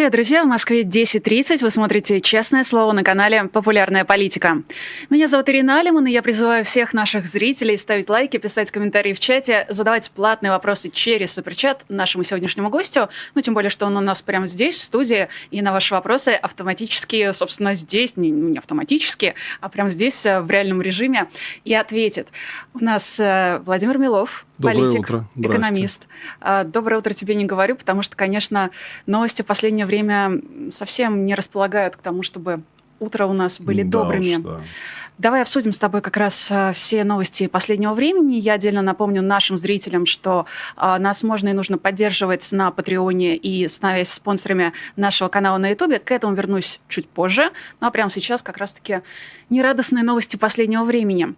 Привет, друзья! В Москве 10.30. Вы смотрите «Честное слово» на канале «Популярная политика». Меня зовут Ирина Алиман, и я призываю всех наших зрителей ставить лайки, писать комментарии в чате, задавать платные вопросы через суперчат нашему сегодняшнему гостю. Ну, тем более, что он у нас прямо здесь, в студии, и на ваши вопросы автоматически, собственно, здесь, не, не автоматически, а прямо здесь, э, в реальном режиме, и ответит. У нас э, Владимир Милов, Доброе политик, утро. экономист. А, доброе утро тебе не говорю, потому что, конечно, новости в последнее время совсем не располагают к тому, чтобы утро у нас были Да добрыми. уж, да. Давай обсудим с тобой как раз а, все новости последнего времени. Я отдельно напомню нашим зрителям, что а, нас можно и нужно поддерживать на Патреоне и становясь спонсорами нашего канала на Ютубе. К этому вернусь чуть позже. Ну а прямо сейчас как раз-таки нерадостные новости последнего времени.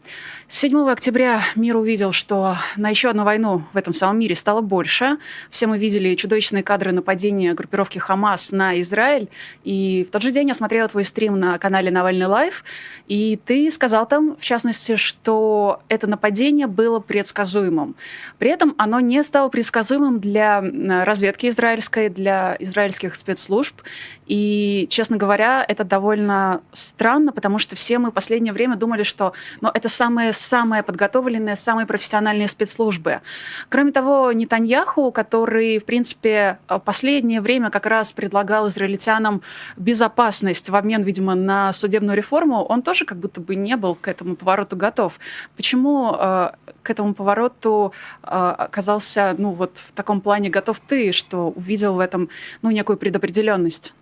С 7 октября мир увидел, что на еще одну войну в этом самом мире стало больше. Все мы видели чудовищные кадры нападения группировки Хамас на Израиль. И в тот же день я смотрела твой стрим на канале Навальный Лайв, и ты сказал там, в частности, что это нападение было предсказуемым. При этом оно не стало предсказуемым для разведки израильской, для израильских спецслужб. И, честно говоря, это довольно странно, потому что все мы последнее время думали, что ну, это самые-самые подготовленные, самые профессиональные спецслужбы. Кроме того, Нетаньяху, который, в принципе, в последнее время как раз предлагал израильтянам безопасность в обмен, видимо, на судебную реформу, он тоже как будто бы не был к этому повороту готов. Почему э, к этому повороту э, оказался, ну вот в таком плане готов ты, что увидел в этом, ну, некую предопределенность?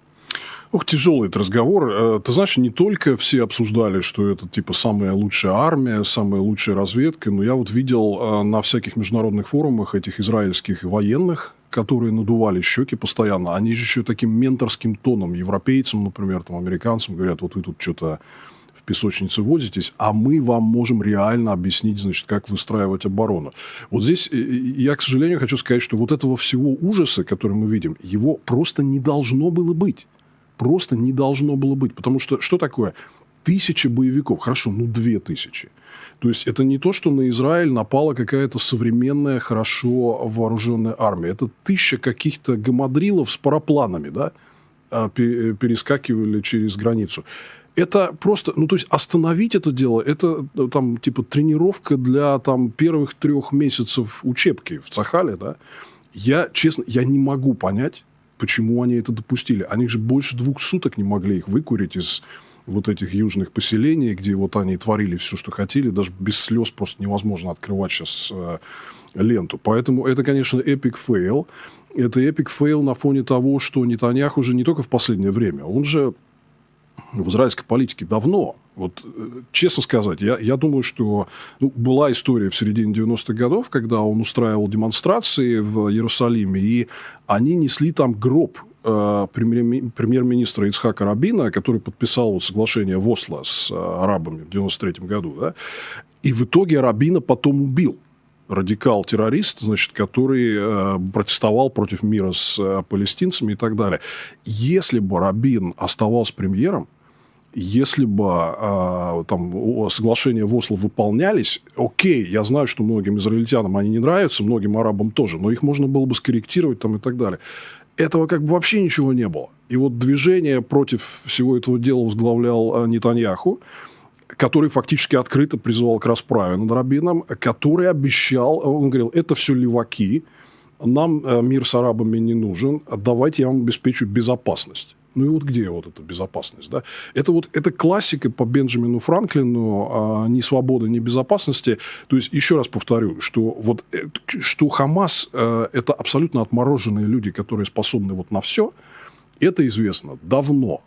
Ох, тяжелый этот разговор. Э, Ты знаешь, не только все обсуждали, что это типа самая лучшая армия, самая лучшая разведка, но я вот видел э, на всяких международных форумах этих израильских военных, которые надували щеки постоянно. Они же еще таким менторским тоном европейцам, например, там, американцам говорят, вот вы тут что-то в песочнице возитесь, а мы вам можем реально объяснить, значит, как выстраивать оборону. Вот здесь э, я, к сожалению, хочу сказать, что вот этого всего ужаса, который мы видим, его просто не должно было быть. Просто не должно было быть. Потому что что такое? Тысячи боевиков. Хорошо, ну две тысячи. То есть это не то, что на Израиль напала какая-то современная, хорошо вооруженная армия. Это тысяча каких-то гамадрилов с парапланами, да, а, пе- перескакивали через границу. Это просто, ну, то есть остановить это дело, это э, там типа тренировка для там первых трех месяцев учебки в Цахале, да. Я, честно, я не могу понять, почему они это допустили. Они же больше двух суток не могли их выкурить из вот этих южных поселений, где вот они творили все, что хотели. Даже без слез просто невозможно открывать сейчас э, ленту. Поэтому это, конечно, epic fail. Это epic fail на фоне того, что Нетаньяху уже не только в последнее время, он же в израильской политике давно. Вот, э, честно сказать, я, я думаю, что ну, была история в середине 90-х годов, когда он устраивал демонстрации в Иерусалиме, и они несли там гроб э, премьер- премьер-министра Ицхака Рабина, который подписал вот соглашение в Осло с э, арабами в 93 году. Да? И в итоге Рабина потом убил радикал-террорист, значит, который э, протестовал против мира с э, палестинцами и так далее. Если бы Рабин оставался премьером, если бы э, там соглашения в Осло выполнялись, окей, я знаю, что многим израильтянам они не нравятся, многим арабам тоже, но их можно было бы скорректировать там и так далее. Этого как бы вообще ничего не было. И вот движение против всего этого дела возглавлял э, Нетаньяху, который фактически открыто призывал к расправе над Рабином, который обещал, он говорил, это все леваки, нам э, мир с арабами не нужен, давайте я вам обеспечу безопасность. Ну и вот где вот эта безопасность? Да? Это вот это классика по Бенджамину Франклину а, ни свободы, ни безопасности. То есть, еще раз повторю, что, вот, э, что Хамас э, это абсолютно отмороженные люди, которые способны вот на все, это известно давно.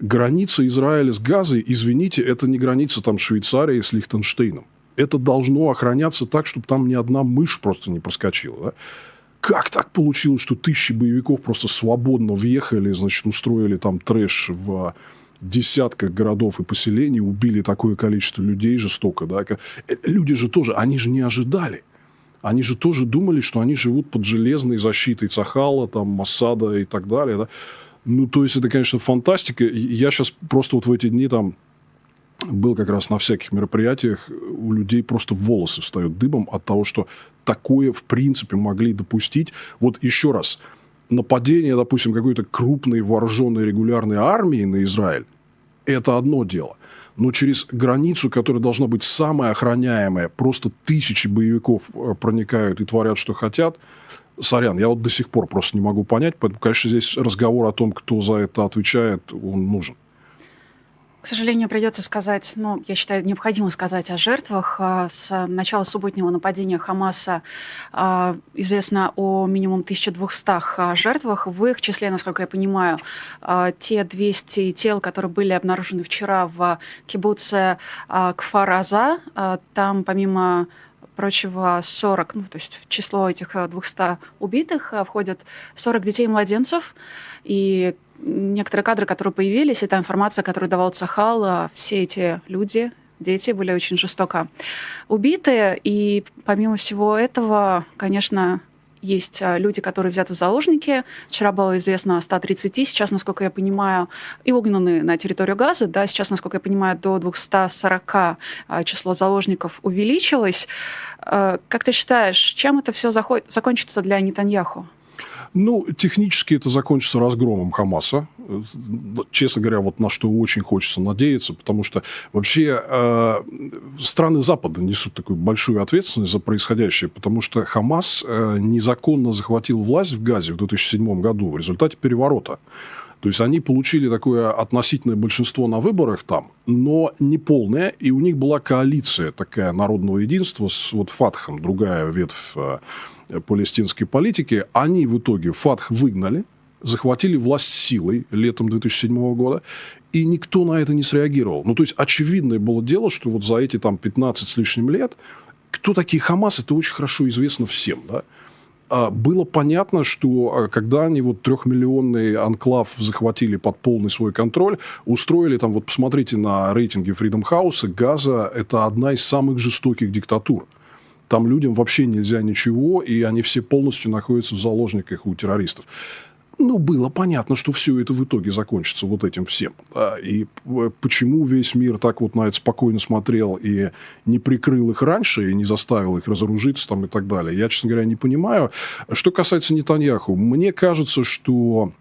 Граница Израиля с Газой, извините, это не граница там Швейцарии с Лихтенштейном. Это должно охраняться так, чтобы там ни одна мышь просто не проскочила. да. Как так получилось, что тысячи боевиков просто свободно въехали, значит, устроили там трэш в десятках городов и поселений, убили такое количество людей жестоко, да? Э, Люди же тоже, они же не ожидали. Они же тоже думали, что они живут под железной защитой Цахала, там, Массада и так далее, да? Ну, то есть, это, конечно, фантастика. Я сейчас просто вот в эти дни там был как раз на всяких мероприятиях, у людей просто волосы встают дыбом от того, что такое в принципе могли допустить. Вот еще раз, нападение, допустим, какой-то крупной вооруженной регулярной армии на Израиль, это одно дело. Но через границу, которая должна быть самая охраняемая, просто тысячи боевиков э, проникают и творят, что хотят. Сорян, я вот до сих пор просто не могу понять. Поэтому, конечно, здесь разговор о том, кто за это отвечает, он нужен. К сожалению, придется сказать, ну, я считаю, необходимо сказать о жертвах. А, с начала субботнего нападения Хамаса а, известно о минимум 1200 а, жертвах. В их числе, насколько я понимаю, те 200 тел, которые были обнаружены вчера в кибуце Кфараза, там помимо прочего 40, ну, то есть в число этих 200 убитых входят 40 детей и младенцев. И некоторые кадры, которые появились, это информация, которую давал Цахал, а все эти люди, дети были очень жестоко убиты. И помимо всего этого, конечно, есть а, люди, которые взяты в заложники. Вчера было известно о 130, сейчас, насколько я понимаю, и угнаны на территорию Газа. Да, сейчас, насколько я понимаю, до 240 а, число заложников увеличилось. Как ты считаешь, чем это все закончится для Нетаньяху? Ну, технически это закончится разгромом Хамаса. Честно говоря, вот на что очень хочется надеяться, потому что вообще э, страны Запада несут такую большую ответственность за происходящее, потому что Хамас э, незаконно захватил власть в Газе в 2007 году в результате переворота. То есть они получили такое относительное большинство на выборах там, но не полное, и у них была коалиция такая народного единства с вот Фатхом, другая ветвь э, палестинской политики. Они в итоге Фатх выгнали, захватили власть силой летом 2007 года, и никто на это не среагировал. Ну, то есть, очевидное было дело, что вот за эти там 15 с лишним лет, кто такие Хамас, это очень хорошо известно всем, да. А было понятно, что а, когда они вот трехмиллионный анклав захватили под полный свой контроль, устроили там, вот посмотрите на рейтинги Freedom House, Газа – это одна из самых жестоких диктатур. Там людям вообще нельзя ничего, и они все полностью находятся в заложниках у террористов. Ну, было понятно, что все это в итоге закончится вот этим всем. И почему весь мир так вот на это спокойно смотрел и не прикрыл их раньше, и не заставил их разоружиться там и так далее, я, честно говоря, не понимаю. Что касается Нетаньяху, мне кажется, что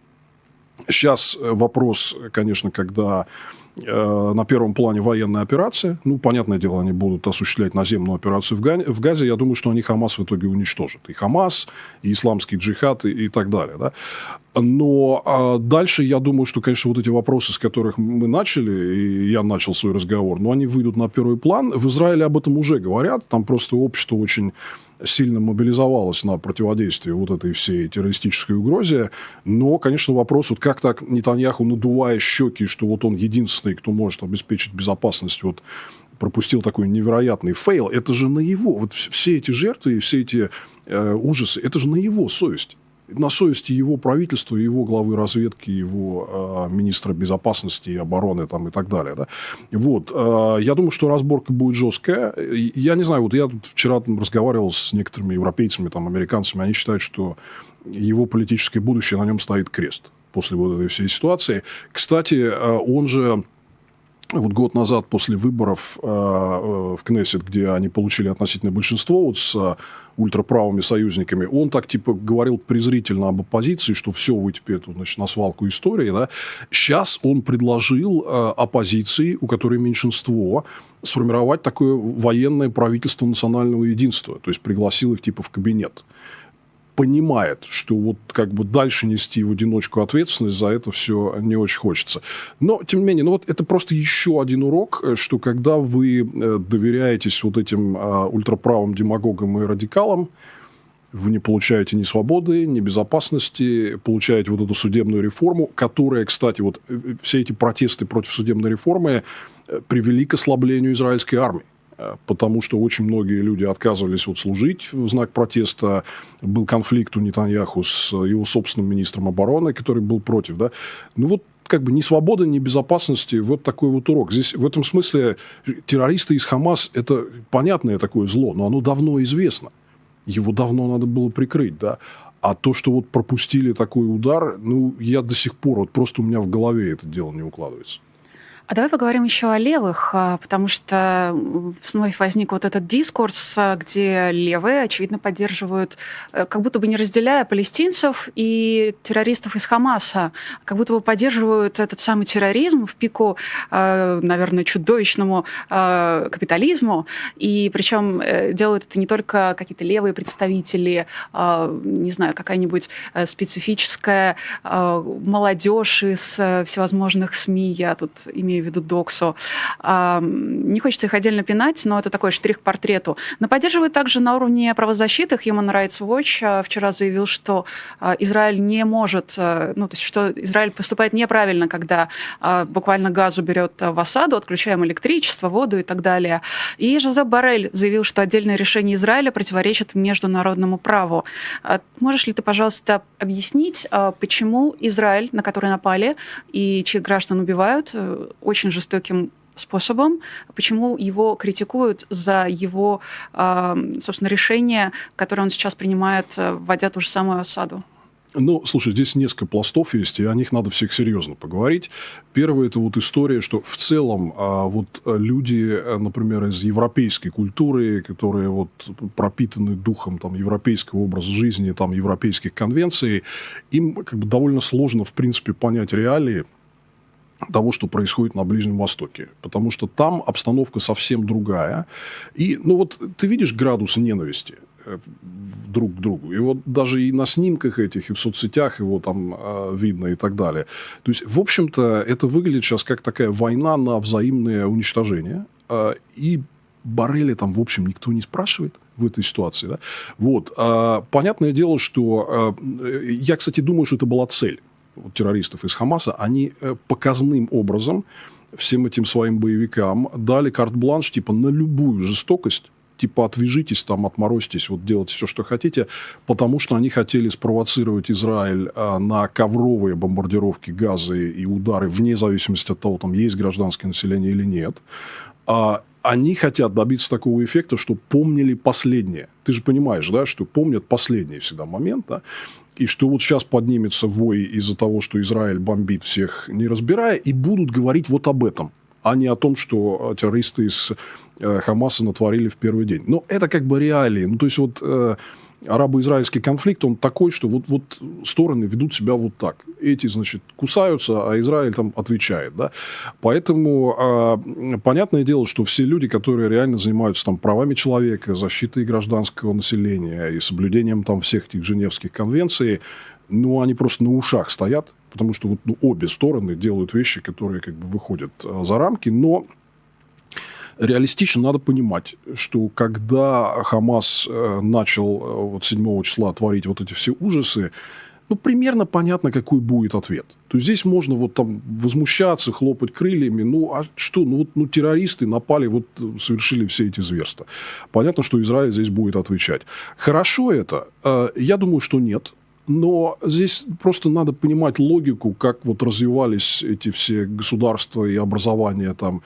сейчас вопрос, конечно, когда Э, на первом плане военная операция. Ну, понятное дело, они будут осуществлять наземную операцию в Газе. Я думаю, что они Хамас в итоге уничтожат. И Хамас, и исламский джихад, и, и так далее. Да? Но а дальше я думаю, что, конечно, вот эти вопросы, с которых мы начали, и я начал свой разговор, но они выйдут на первый план. В Израиле об этом уже говорят. Там просто общество очень сильно мобилизовалась на противодействие вот этой всей террористической угрозе. Но, конечно, вопрос, вот как так Нетаньяху, надувая щеки, что вот он единственный, кто может обеспечить безопасность, вот пропустил такой невероятный fail, это же на его, вот все эти жертвы, все эти э, ужасы, это же на его совесть на совести его правительства, его главы разведки, его э, министра безопасности и обороны там, и так далее. Да? Вот. Э, я думаю, что разборка будет жесткая. Я не знаю, вот я тут вчера там, разговаривал с некоторыми европейцами, там, американцами, они считают, что его политическое будущее, на нем стоит крест после вот этой всей ситуации. Кстати, э, он же вот год назад после выборов э, э, в Кнессет, где они получили относительное большинство вот с э, ультраправыми союзниками, он так типа говорил презрительно об оппозиции, что все, вы теперь тут, значит, на свалку истории. Да? Сейчас он предложил оппозиции, у которой меньшинство, сформировать такое военное правительство национального единства. То есть пригласил их типа в кабинет понимает, что вот как бы дальше нести в одиночку ответственность за это все не очень хочется. Но, тем не менее, ну вот это просто еще один урок, э, что когда вы э, доверяетесь вот этим а, ультраправым демагогам и радикалам, вы не получаете ни свободы, ни безопасности, получаете вот эту судебную реформу, которая, кстати, вот э, все эти протесты против судебной реформы привели к ослаблению израильской армии. Потому что очень многие люди отказывались вот служить в знак протеста. Был конфликт у Нетаньяху с его собственным министром обороны, который был против. Да? Ну вот как бы ни свободы, ни безопасности, вот такой вот урок. Здесь в этом смысле террористы из Хамас – это понятное такое зло, но оно давно известно. Его давно надо было прикрыть, да. А то, что вот пропустили такой удар, ну, я до сих пор, вот просто у меня в голове это дело не укладывается. А давай поговорим еще о левых, а, потому что вновь возник вот этот дискурс, а, где левые, очевидно, поддерживают, э, как будто бы не разделяя палестинцев и террористов из Хамаса, как будто бы поддерживают этот самый терроризм в пику, а, наверное, чудовищному капитализму. И причем э, делают это не только какие-то левые представители, не знаю, какая-нибудь э, специфическая молодежь из всевозможных СМИ, я тут имею имею в виду Доксо. Не хочется их отдельно пинать, но это такой штрих к портрету. Но поддерживают также на уровне правозащиты. Human Rights Watch а, вчера заявил, что а, Израиль не может, а, ну, то есть, что Израиль поступает неправильно, когда буквально газу берет в осаду, отключаем электричество, воду и так далее. И Жозеп Барель заявил, что отдельное решение Израиля противоречит международному праву. Можешь ли ты, пожалуйста, объяснить, почему Израиль, на который напали и чьих граждан убивают, очень жестоким способом, почему его критикуют за его, собственно, решение, которое он сейчас принимает, э, вводя ту же самую осаду? Ну, слушай, здесь несколько пластов есть, и о них надо всех серьезно поговорить. Первое – это вот история, что в целом а, вот люди, например, из европейской культуры, которые вот пропитаны духом там, европейского образа жизни, там, европейских конвенций, им как бы довольно сложно, в принципе, понять реалии, того, что происходит на Ближнем Востоке. Потому что там обстановка совсем другая. И, ну вот, ты видишь градус ненависти э, друг к другу. И вот даже и на снимках этих, и в соцсетях его там э, видно и так далее. То есть, в общем-то, это выглядит сейчас как такая война на взаимное уничтожение. Э, и Барели там, в общем, никто не спрашивает в этой ситуации. Да? Вот. А, понятное дело, что... Э, я, кстати, думаю, что это была цель террористов из Хамаса, они э, показным образом всем этим своим боевикам дали карт-бланш типа на любую жестокость, типа отвяжитесь, там, отморозьтесь, вот делайте все, что хотите, потому что они хотели спровоцировать Израиль а, на ковровые бомбардировки газы и удары, вне зависимости от того, там есть гражданское население или нет. А, они хотят добиться такого эффекта, что помнили последнее. Ты же понимаешь, да, что помнят последний всегда момент, да? И что вот сейчас поднимется вой из-за того, что Израиль бомбит всех, не разбирая, и будут говорить вот об этом, а не о том, что террористы из э, Хамаса натворили в первый день. Но это как бы реалии. Ну, то есть, вот э, арабо-израильский конфликт, он такой, что вот, вот стороны ведут себя вот так. Эти, значит, кусаются, а Израиль там отвечает. Да? Поэтому э, понятное дело, что все люди, которые реально занимаются там, правами человека, защитой гражданского населения и соблюдением там, всех этих Женевских конвенций, ну, они просто на ушах стоят, потому что вот, ну, обе стороны делают вещи, которые как бы выходят э, за рамки, но реалистично надо понимать, что когда Хамас э, начал э, вот 7 числа творить вот эти все ужасы, ну, примерно понятно, какой будет ответ. То есть здесь можно вот там возмущаться, хлопать крыльями. Ну, а что? Ну, вот ну, террористы напали, вот совершили все эти зверства. Понятно, что Израиль здесь будет отвечать. Хорошо это? Э, я думаю, что нет. Но здесь просто надо понимать логику, как вот развивались эти все государства и образования, там,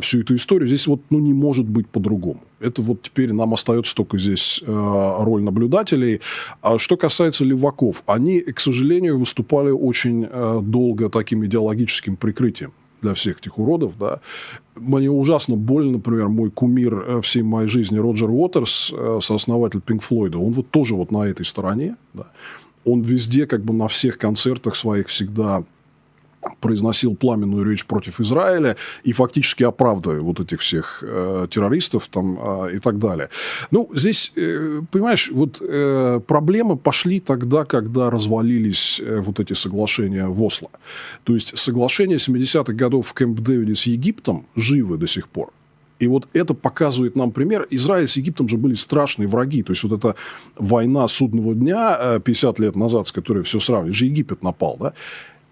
всю эту историю. Здесь вот ну, не может быть по-другому. Это вот теперь нам остается только здесь э, роль наблюдателей. А что касается леваков, они, к сожалению, выступали очень э, долго таким идеологическим прикрытием для всех этих уродов, да. Мне ужасно больно, например, мой кумир э, всей моей жизни Роджер Уотерс, э, сооснователь Пинк Флойда, он вот тоже вот на этой стороне, да он везде, как бы на всех концертах своих всегда произносил пламенную речь против Израиля и фактически оправдывая вот этих всех э, террористов там, э, и так далее. Ну, здесь, э, понимаешь, вот э, проблемы пошли тогда, когда развалились э, вот эти соглашения в Осло. То есть соглашения 70-х годов в Кэмп-Дэвиде с Египтом живы до сих пор. И вот это показывает нам пример. Израиль с Египтом же были страшные враги. То есть, вот эта война судного дня 50 э, лет назад, с которой все сравнивают, же Египет напал, да?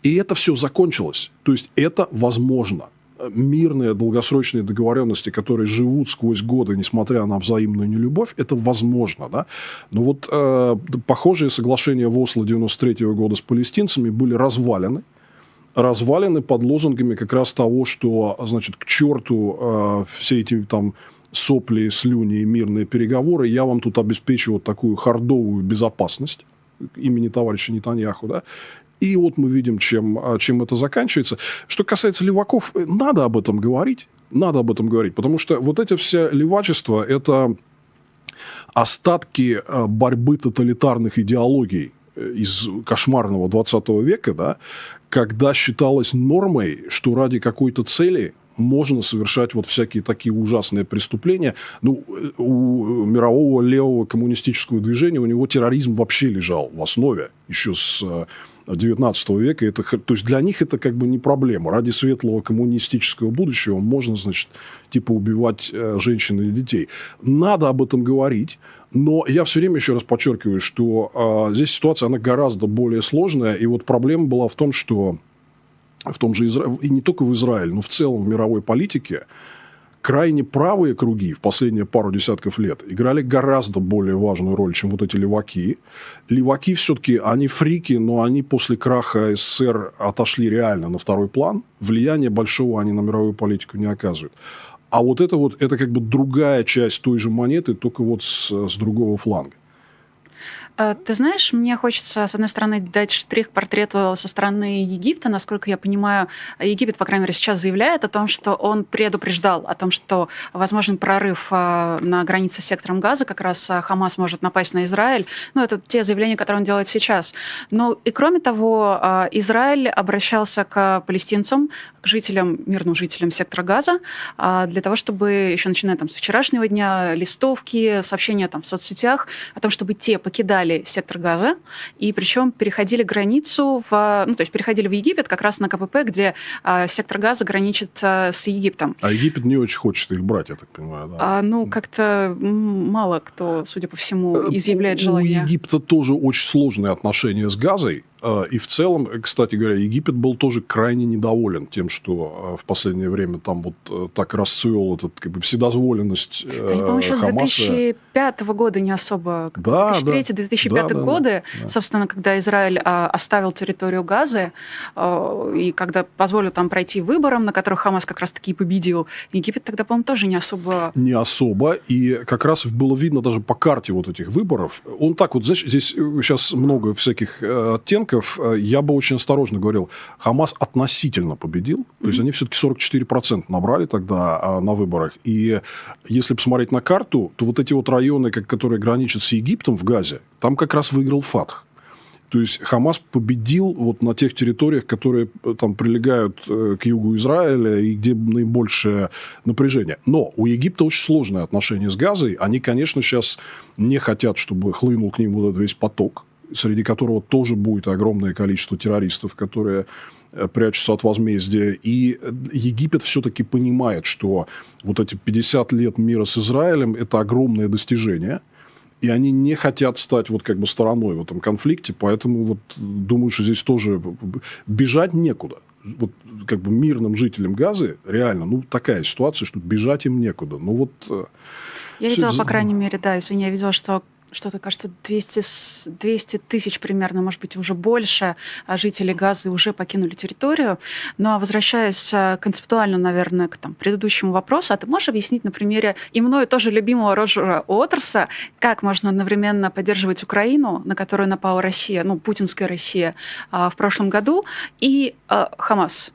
И это все закончилось. То есть, это возможно. Мирные долгосрочные договоренности, которые живут сквозь годы, несмотря на взаимную нелюбовь, это возможно. Да? Но вот э, похожие соглашения в Осло 93 -го года с палестинцами были развалены развалины под лозунгами как раз того, что, значит, к черту э, все эти там сопли, слюни и мирные переговоры, я вам тут обеспечу вот такую хардовую безопасность имени товарища Нетаньяху, да, И вот мы видим, чем, а, чем это заканчивается. Что касается леваков, надо об этом говорить. Надо об этом говорить. Потому что вот это все левачество – это остатки а, борьбы тоталитарных идеологий э, из кошмарного 20 века, да, когда считалось нормой, что ради какой-то цели можно совершать вот всякие такие ужасные преступления. Ну, у мирового левого коммунистического движения у него терроризм вообще лежал в основе еще с 19 века. Это, то есть для них это как бы не проблема. Ради светлого коммунистического будущего можно, значит, типа убивать э, женщин и детей. Надо об этом говорить. Но я все время еще раз подчеркиваю, что э, здесь ситуация, она гораздо более сложная. И вот проблема была в том, что в том же Израиле, и не только в Израиле, но в целом в мировой политике, крайне правые круги в последние пару десятков лет играли гораздо более важную роль, чем вот эти леваки. Леваки все-таки, они фрики, но они после краха СССР отошли реально на второй план. Влияния большого они на мировую политику не оказывают. А вот это вот, это как бы другая часть той же монеты, только вот с, с другого фланга. А, ты знаешь, мне хочется, с одной стороны, дать штрих портрету со стороны Египта. Насколько я понимаю, Египет, по крайней мере, сейчас заявляет о том, что он предупреждал о том, что возможен прорыв а, на границе с сектором Газа, как раз а, Хамас может напасть на Израиль. Ну, это те заявления, которые он делает сейчас. Но и кроме того, Израиль обращался к палестинцам, к жителям, мирным жителям сектора Газа, для того, чтобы еще начиная там с вчерашнего дня листовки, сообщения там в соцсетях о том, чтобы те покидали покидали сектор Газа, и причем переходили границу, в, ну, то есть переходили в Египет как раз на КПП, где э, сектор Газа граничит э, с Египтом. А Египет не очень хочет их брать, я так понимаю, да? А, ну, как-то мало кто, судя по всему, э, изъявляет желание. У Египта тоже очень сложные отношения с Газой, и в целом, кстати говоря, Египет был тоже крайне недоволен тем, что а, в последнее время там вот э, так расцвел этот как бы вседозволенность Они, по-моему, еще с 2005 года не особо, да, 2003-2005 да, да, годы, да, да. собственно, когда Израиль а, оставил территорию Газы и когда позволил там пройти выборам, на которых Хамас как раз-таки победил, Египет тогда, по-моему, тоже не особо... Не особо, и как раз было видно даже по карте вот этих выборов. Он так вот, знаешь, здесь сейчас много всяких э, оттенков, оценков э, я бы очень осторожно говорил. Хамас относительно победил. Mm-hmm. То есть они все-таки 44% набрали тогда а, на выборах. И если посмотреть на карту, то вот эти вот районы, которые граничат с Египтом в Газе, там как раз выиграл Фатх. То есть Хамас победил вот на тех территориях, которые э, там прилегают э, к югу Израиля и где наибольшее напряжение. Но у Египта очень сложные отношения с Газой. Они, конечно, сейчас не хотят, чтобы хлынул к ним вот этот весь поток среди которого тоже будет огромное количество террористов, которые э, прячутся от возмездия. И э, Египет все-таки понимает, что вот эти 50 лет мира с Израилем – это огромное достижение. И они не хотят стать вот как бы стороной в этом конфликте, поэтому вот думаю, что здесь тоже бежать некуда. Вот как бы мирным жителям Газы реально, ну, такая ситуация, что бежать им некуда. Ну, вот... Э, я видела, по крайней мере, да, извини, я видела, что что-то, кажется, 200, 200 тысяч примерно, может быть, уже больше а жителей Газы уже покинули территорию. Но возвращаясь а, концептуально, наверное, к там, предыдущему вопросу, а ты можешь объяснить на примере и мною тоже любимого Роджера Уотерса, как можно одновременно поддерживать Украину, на которую напала Россия, ну, путинская Россия а, в прошлом году, и Хамас,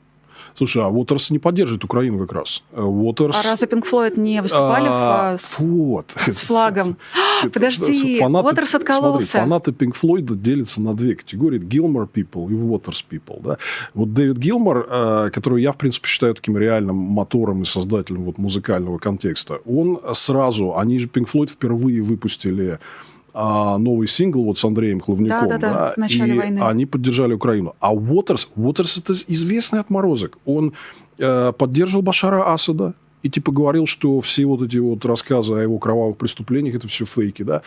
Слушай, а Уотерс не поддерживает Украину как раз. Уотерс... А разве Pink Floyd не выступали а, в, с, вот. с флагом? Подожди, фанаты, Уотерс откололся. Смотри, фанаты Pink Floyd делятся на две категории. Gilmore people и Waters people. Да? Вот Дэвид Гилмор, э, которого я, в принципе, считаю таким реальным мотором и создателем вот музыкального контекста, он сразу, они же Pink Floyd впервые выпустили а, новый сингл вот с Андреем Хловняком. Да, да, да, начале и войны. они поддержали Украину. А Уотерс, Уотерс это известный отморозок. Он э, поддерживал Башара Асада, и типа говорил, что все вот эти вот рассказы о его кровавых преступлениях это все фейки, да.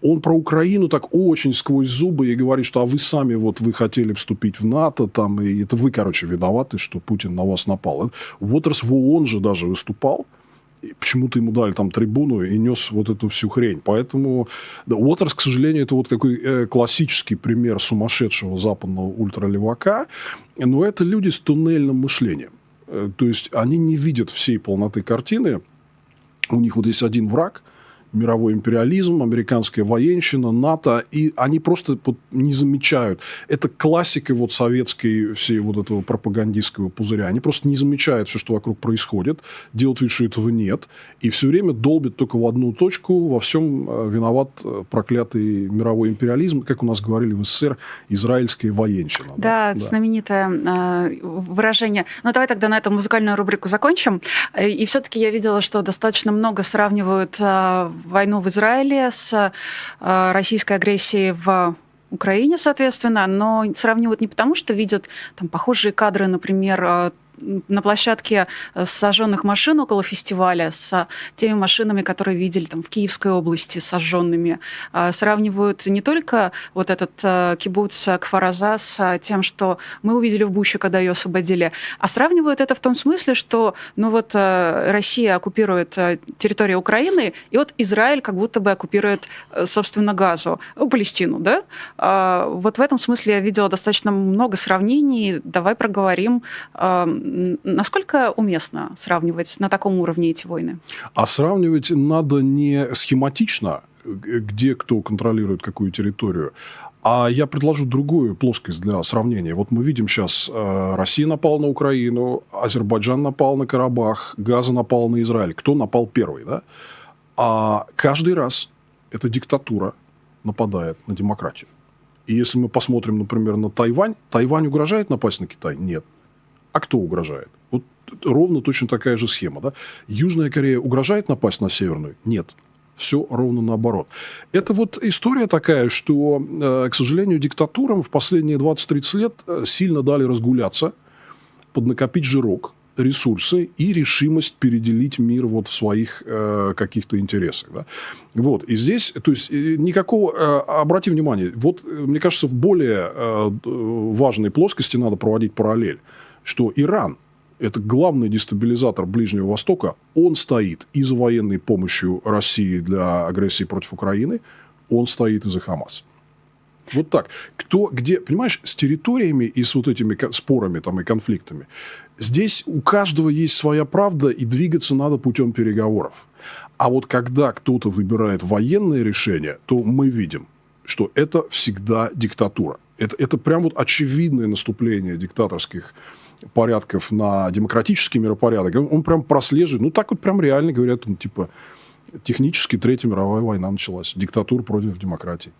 Он про Украину так очень сквозь зубы и говорит, что а вы сами вот вы хотели вступить в НАТО, там, и это вы, короче, виноваты, что Путин на вас напал. Уотерс в ООН же даже выступал, почему-то ему дали там трибуну и нес вот эту всю хрень. Поэтому да, Уотерс, к сожалению, это вот такой э, классический пример сумасшедшего западного ультралевака. Но это люди с туннельным мышлением. Э, то есть они не видят всей полноты картины. У них вот есть один враг, мировой империализм, американская военщина, НАТО, и они просто вот не замечают. Это классика вот советской всей вот этого пропагандистского пузыря. Они просто не замечают все, что вокруг происходит, делают вид, что этого нет, и все время долбят только в одну точку, во всем э, виноват э, проклятый мировой империализм, как у нас говорили в СССР, израильская военщина. Да, да. знаменитое э, выражение. Ну, давай тогда на эту музыкальную рубрику закончим. И все-таки я видела, что достаточно много сравнивают войну в Израиле с э, российской агрессией в Украине, соответственно, но сравнивают не потому, что видят там похожие кадры, например, э, на площадке э, сожженных машин около фестиваля с теми машинами, которые видели там, в Киевской области сожженными. А, сравнивают не только вот этот э, кибуц Кфараза с тем, что мы увидели в Буще, когда ее освободили, а сравнивают это в том смысле, что ну вот э, Россия оккупирует территорию Украины, и вот Израиль как будто бы оккупирует, собственно, Газу, Палестину, да? А, вот в этом смысле я видела достаточно много сравнений. Давай проговорим Насколько уместно сравнивать на таком уровне эти войны? А сравнивать надо не схематично, где кто контролирует какую территорию, а я предложу другую плоскость для сравнения. Вот мы видим сейчас, э, Россия напала на Украину, Азербайджан напал на Карабах, Газа напал на Израиль. Кто напал первый, да? А каждый раз эта диктатура нападает на демократию. И если мы посмотрим, например, на Тайвань, Тайвань угрожает напасть на Китай? Нет. А кто угрожает? Вот ровно точно такая же схема. Да? Южная Корея угрожает напасть на Северную? Нет. Все ровно наоборот. Это вот история такая, что, э, к сожалению, диктатурам в последние 20-30 лет э, сильно дали разгуляться, поднакопить жирок, ресурсы и решимость переделить мир вот в своих э, каких-то интересах. Да? Вот. И здесь, то есть, никакого... Э, обрати внимание, вот, мне кажется, в более э, важной плоскости надо проводить параллель что Иран – это главный дестабилизатор Ближнего Востока. Он стоит и за военной помощью России для агрессии против Украины, он стоит и за Хамас. Вот так. Кто, где, понимаешь, с территориями и с вот этими спорами там, и конфликтами, здесь у каждого есть своя правда, и двигаться надо путем переговоров. А вот когда кто-то выбирает военное решение, то мы видим, что это всегда диктатура. Это, это прям вот очевидное наступление диктаторских порядков на демократический миропорядок, он, он прям прослеживает, ну, так вот прям реально говорят, ну, типа, технически Третья мировая война началась, диктатура против демократии.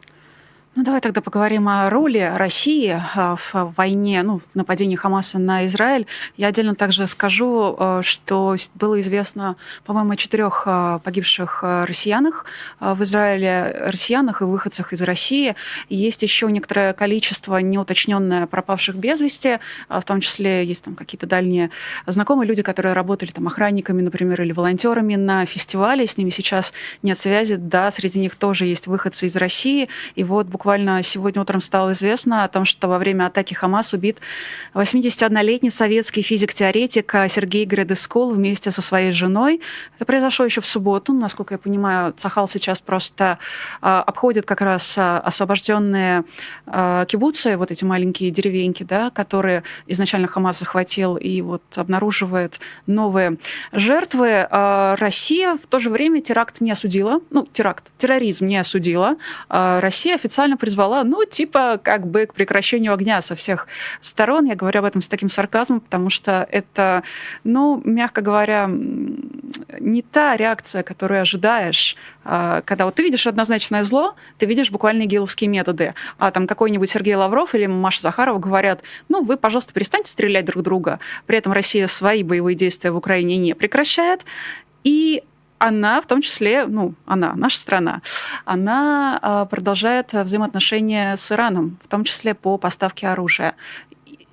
Ну, давай тогда поговорим о роли России а, в войне, ну, в нападении Хамаса на Израиль. Я отдельно также скажу, а, что было известно, по-моему, о четырех а, погибших россиянах в Израиле, россиянах и выходцах из России. И есть еще некоторое количество неуточненное пропавших без вести, в том числе есть там какие-то дальние знакомые люди, которые работали там охранниками, например, или волонтерами на фестивале, с ними сейчас нет связи. Да, среди них тоже есть выходцы из России. И вот сегодня утром стало известно о том, что во время атаки Хамас убит 81-летний советский физик-теоретик Сергей Гредескул вместе со своей женой. Это произошло еще в субботу. Насколько я понимаю, Цахал сейчас просто а, обходит как раз а, освобожденные а, кибуцы, вот эти маленькие деревеньки, да, которые изначально Хамас захватил, и вот обнаруживает новые жертвы. Россия в то же время теракт не осудила, ну, теракт, терроризм не осудила. Россия официально официально призвала, ну, типа, как бы к прекращению огня со всех сторон. Я говорю об этом с таким сарказмом, потому что это, ну, мягко говоря, не та реакция, которую ожидаешь, а, когда вот ты видишь однозначное зло, ты видишь буквально гиловские методы, а там какой-нибудь Сергей Лавров или Маша Захарова говорят, ну, вы, пожалуйста, перестаньте стрелять друг друга. При этом Россия свои боевые действия в Украине не прекращает. И она, в том числе, ну, она, наша страна, она а, продолжает взаимоотношения с Ираном, в том числе по поставке оружия.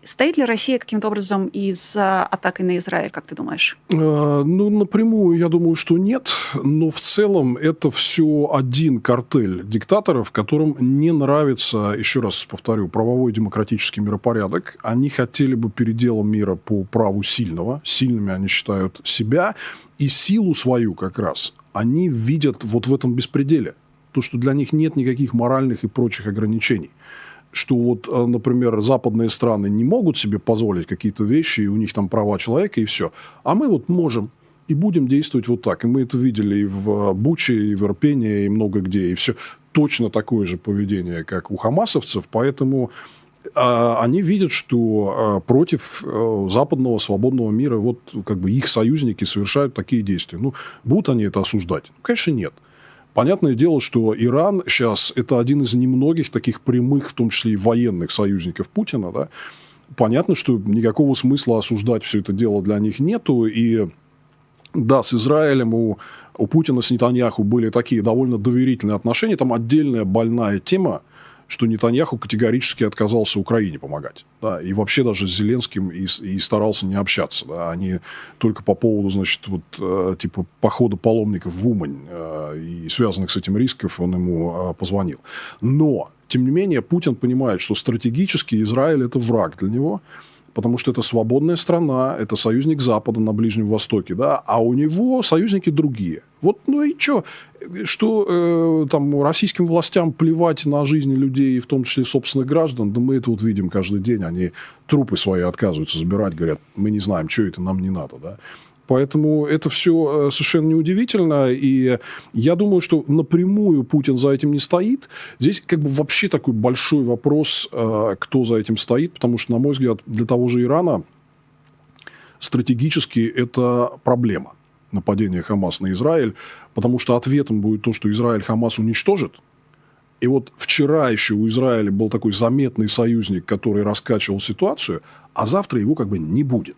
Стоит ли Россия каким-то образом из-за атаки на Израиль, как ты думаешь? Э, ну, напрямую, я думаю, что нет. Но в целом это все один картель диктаторов, которым не нравится, еще раз повторю, правовой демократический миропорядок. Они хотели бы переделом мира по праву сильного. Сильными они считают себя. И силу свою как раз они видят вот в этом беспределе. То, что для них нет никаких моральных и прочих ограничений что вот, э, например, западные страны не могут себе позволить какие-то вещи, и у них там права человека, и все. А мы вот можем. и будем действовать вот так. И мы это видели и в Буче, и в Ирпене, и много где. И все точно такое же поведение, как у хамасовцев. Поэтому а, они видят, что против э, западного свободного мира вот как бы их союзники совершают такие действия. Ну, будут они это осуждать? Ну, конечно, нет. Понятное дело, что Иран сейчас это один из немногих таких прямых, в том числе и военных союзников Путина. Да? Понятно, что никакого смысла осуждать все это дело для них нету. И да, с Израилем у, у Путина с Нетаньяху были такие довольно доверительные отношения. Там отдельная больная тема – что Нетаньяху категорически отказался Украине помогать. Да, и вообще даже с Зеленским и, и старался не общаться. Да, они только по поводу, значит, вот, э, типа похода паломников в Умань э, и связанных с этим рисков он ему э, позвонил. Но, тем не менее, Путин понимает, что стратегически Израиль – это враг для него – потому что это свободная страна, это союзник Запада на Ближнем Востоке, да, а у него союзники другие. Вот, ну и что? Что э, там российским властям плевать на жизни людей, в том числе собственных граждан, да мы это вот видим каждый день, они трупы свои отказываются забирать, говорят, мы не знаем, что это, нам не надо, да. Поэтому это все э, совершенно неудивительно. И я думаю, что напрямую Путин за этим не стоит. Здесь как бы вообще такой большой вопрос, э, кто за этим стоит. Потому что, на мой взгляд, для того же Ирана стратегически это проблема нападения Хамас на Израиль, потому что ответом будет то, что Израиль Хамас уничтожит. И вот вчера еще у Израиля был такой заметный союзник, который раскачивал ситуацию, а завтра его как бы не будет.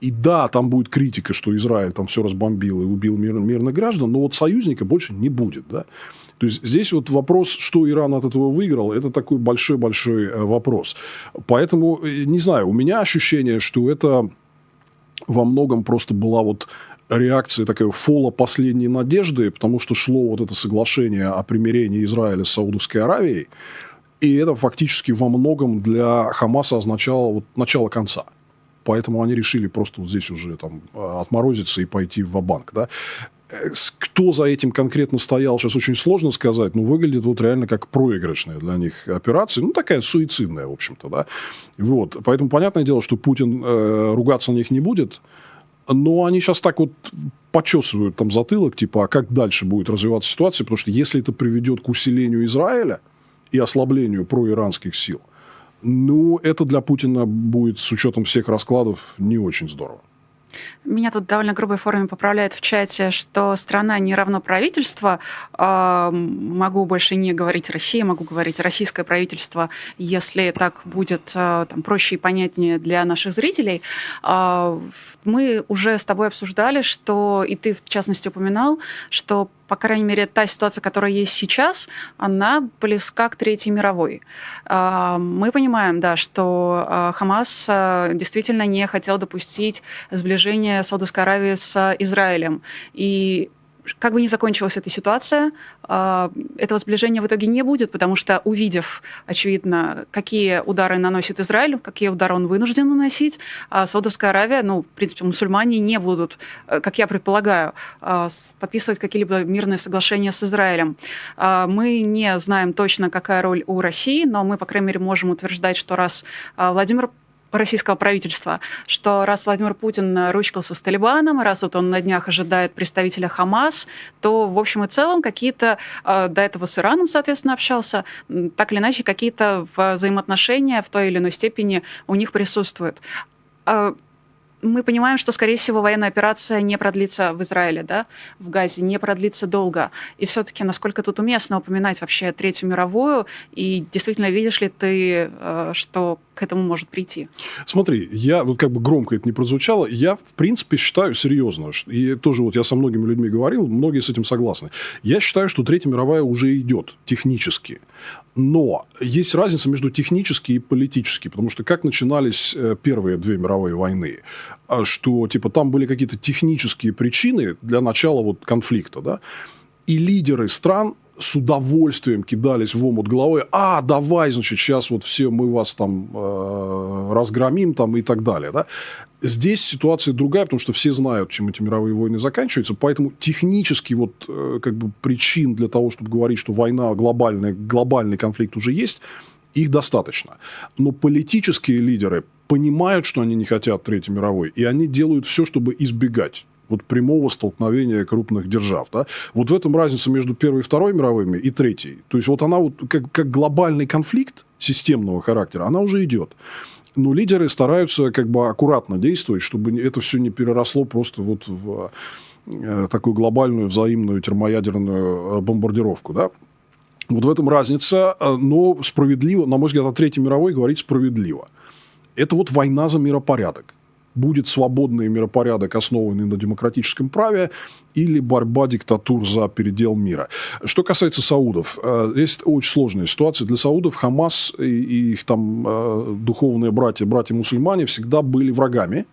И да, там будет критика, что Израиль там все разбомбил и убил мир, мирных граждан, но вот союзника больше не будет. Да? То есть здесь вот вопрос, что Иран от этого выиграл, это такой большой-большой э, вопрос. Поэтому, э, не знаю, у меня ощущение, что это во многом просто была вот реакция такая фола последней надежды, потому что шло вот это соглашение о примирении Израиля с Саудовской Аравией, и это фактически во многом для Хамаса означало вот начало конца. Поэтому они решили просто вот здесь уже там а, отморозиться и пойти в банк да. Э, кто за этим конкретно стоял, сейчас очень сложно сказать, но выглядит вот реально как проигрышная для них операция, ну, такая суицидная, в общем-то, да. Вот, поэтому понятное дело, что Путин э, ругаться на них не будет, но они сейчас так вот почесывают там затылок, типа, а как дальше будет развиваться ситуация, потому что если это приведет к усилению Израиля и ослаблению проиранских сил, ну, это для Путина будет с учетом всех раскладов не очень здорово. Меня тут довольно грубой форме поправляют в чате, что страна не равно правительство. А, могу больше не говорить Россия, могу говорить российское правительство, если так будет а, там, проще и понятнее для наших зрителей. А, мы уже с тобой обсуждали, что, и ты в частности упоминал, что по крайней мере, та ситуация, которая есть сейчас, она близка к Третьей мировой. А, мы понимаем, да, что а, Хамас а, действительно не хотел допустить сближение Саудовской Аравии с Израилем. И как бы ни закончилась эта ситуация, а, этого сближения в итоге не будет, потому что увидев, очевидно, какие удары наносит Израиль, какие удары он вынужден наносить, а Саудовская Аравия, ну, в принципе, мусульмане не будут, э, как я предполагаю, а, подписывать какие-либо мирные соглашения с Израилем. Мы не знаем точно, какая роль у России, но мы, по крайней мере, можем утверждать, что раз Владимир российского правительства, что раз Владимир Путин ручкался с Талибаном, раз вот он на днях ожидает представителя Хамас, то в общем и целом какие-то, э, до этого с Ираном, соответственно, общался, так или иначе какие-то взаимоотношения в той или иной степени у них присутствуют. А мы понимаем, что, скорее всего, военная операция не продлится в Израиле, да, в Газе, не продлится долго. И все-таки, насколько тут уместно упоминать вообще Третью мировую, и действительно видишь ли ты, э, что к этому может прийти? Смотри, я, вот как бы громко это не прозвучало, я, в принципе, считаю серьезно, и тоже вот я со многими людьми говорил, многие с этим согласны. Я считаю, что Третья мировая уже идет технически. Но есть разница между технически и политически, потому что как начинались э, первые две мировые войны, а что типа там были какие-то технические причины для начала вот конфликта, да, и лидеры стран с удовольствием кидались в омут головой, а, давай, значит, сейчас вот все мы вас там э, разгромим там и так далее, да. Здесь ситуация другая, потому что все знают, чем эти мировые войны заканчиваются, поэтому технически вот э, как бы причин для того, чтобы говорить, что война глобальная, глобальный конфликт уже есть, их достаточно. Но политические лидеры понимают, что они не хотят Третьей мировой, и они делают все, чтобы избегать вот прямого столкновения крупных держав. Да? Вот в этом разница между Первой и Второй мировыми и Третьей. То есть, вот она вот как, как глобальный конфликт системного характера, она уже идет. Но лидеры стараются как бы аккуратно действовать, чтобы это все не переросло просто вот в э, такую глобальную взаимную термоядерную э, бомбардировку. Да? Вот в этом разница, э, но справедливо, на мой взгляд, о Третьей мировой говорить справедливо. Это вот война за миропорядок будет свободный миропорядок, основанный на демократическом праве, или борьба диктатур за передел мира. Что касается саудов, э, здесь очень сложная ситуация. Для саудов Хамас и их там э, духовные братья, братья-мусульмане всегда были врагами,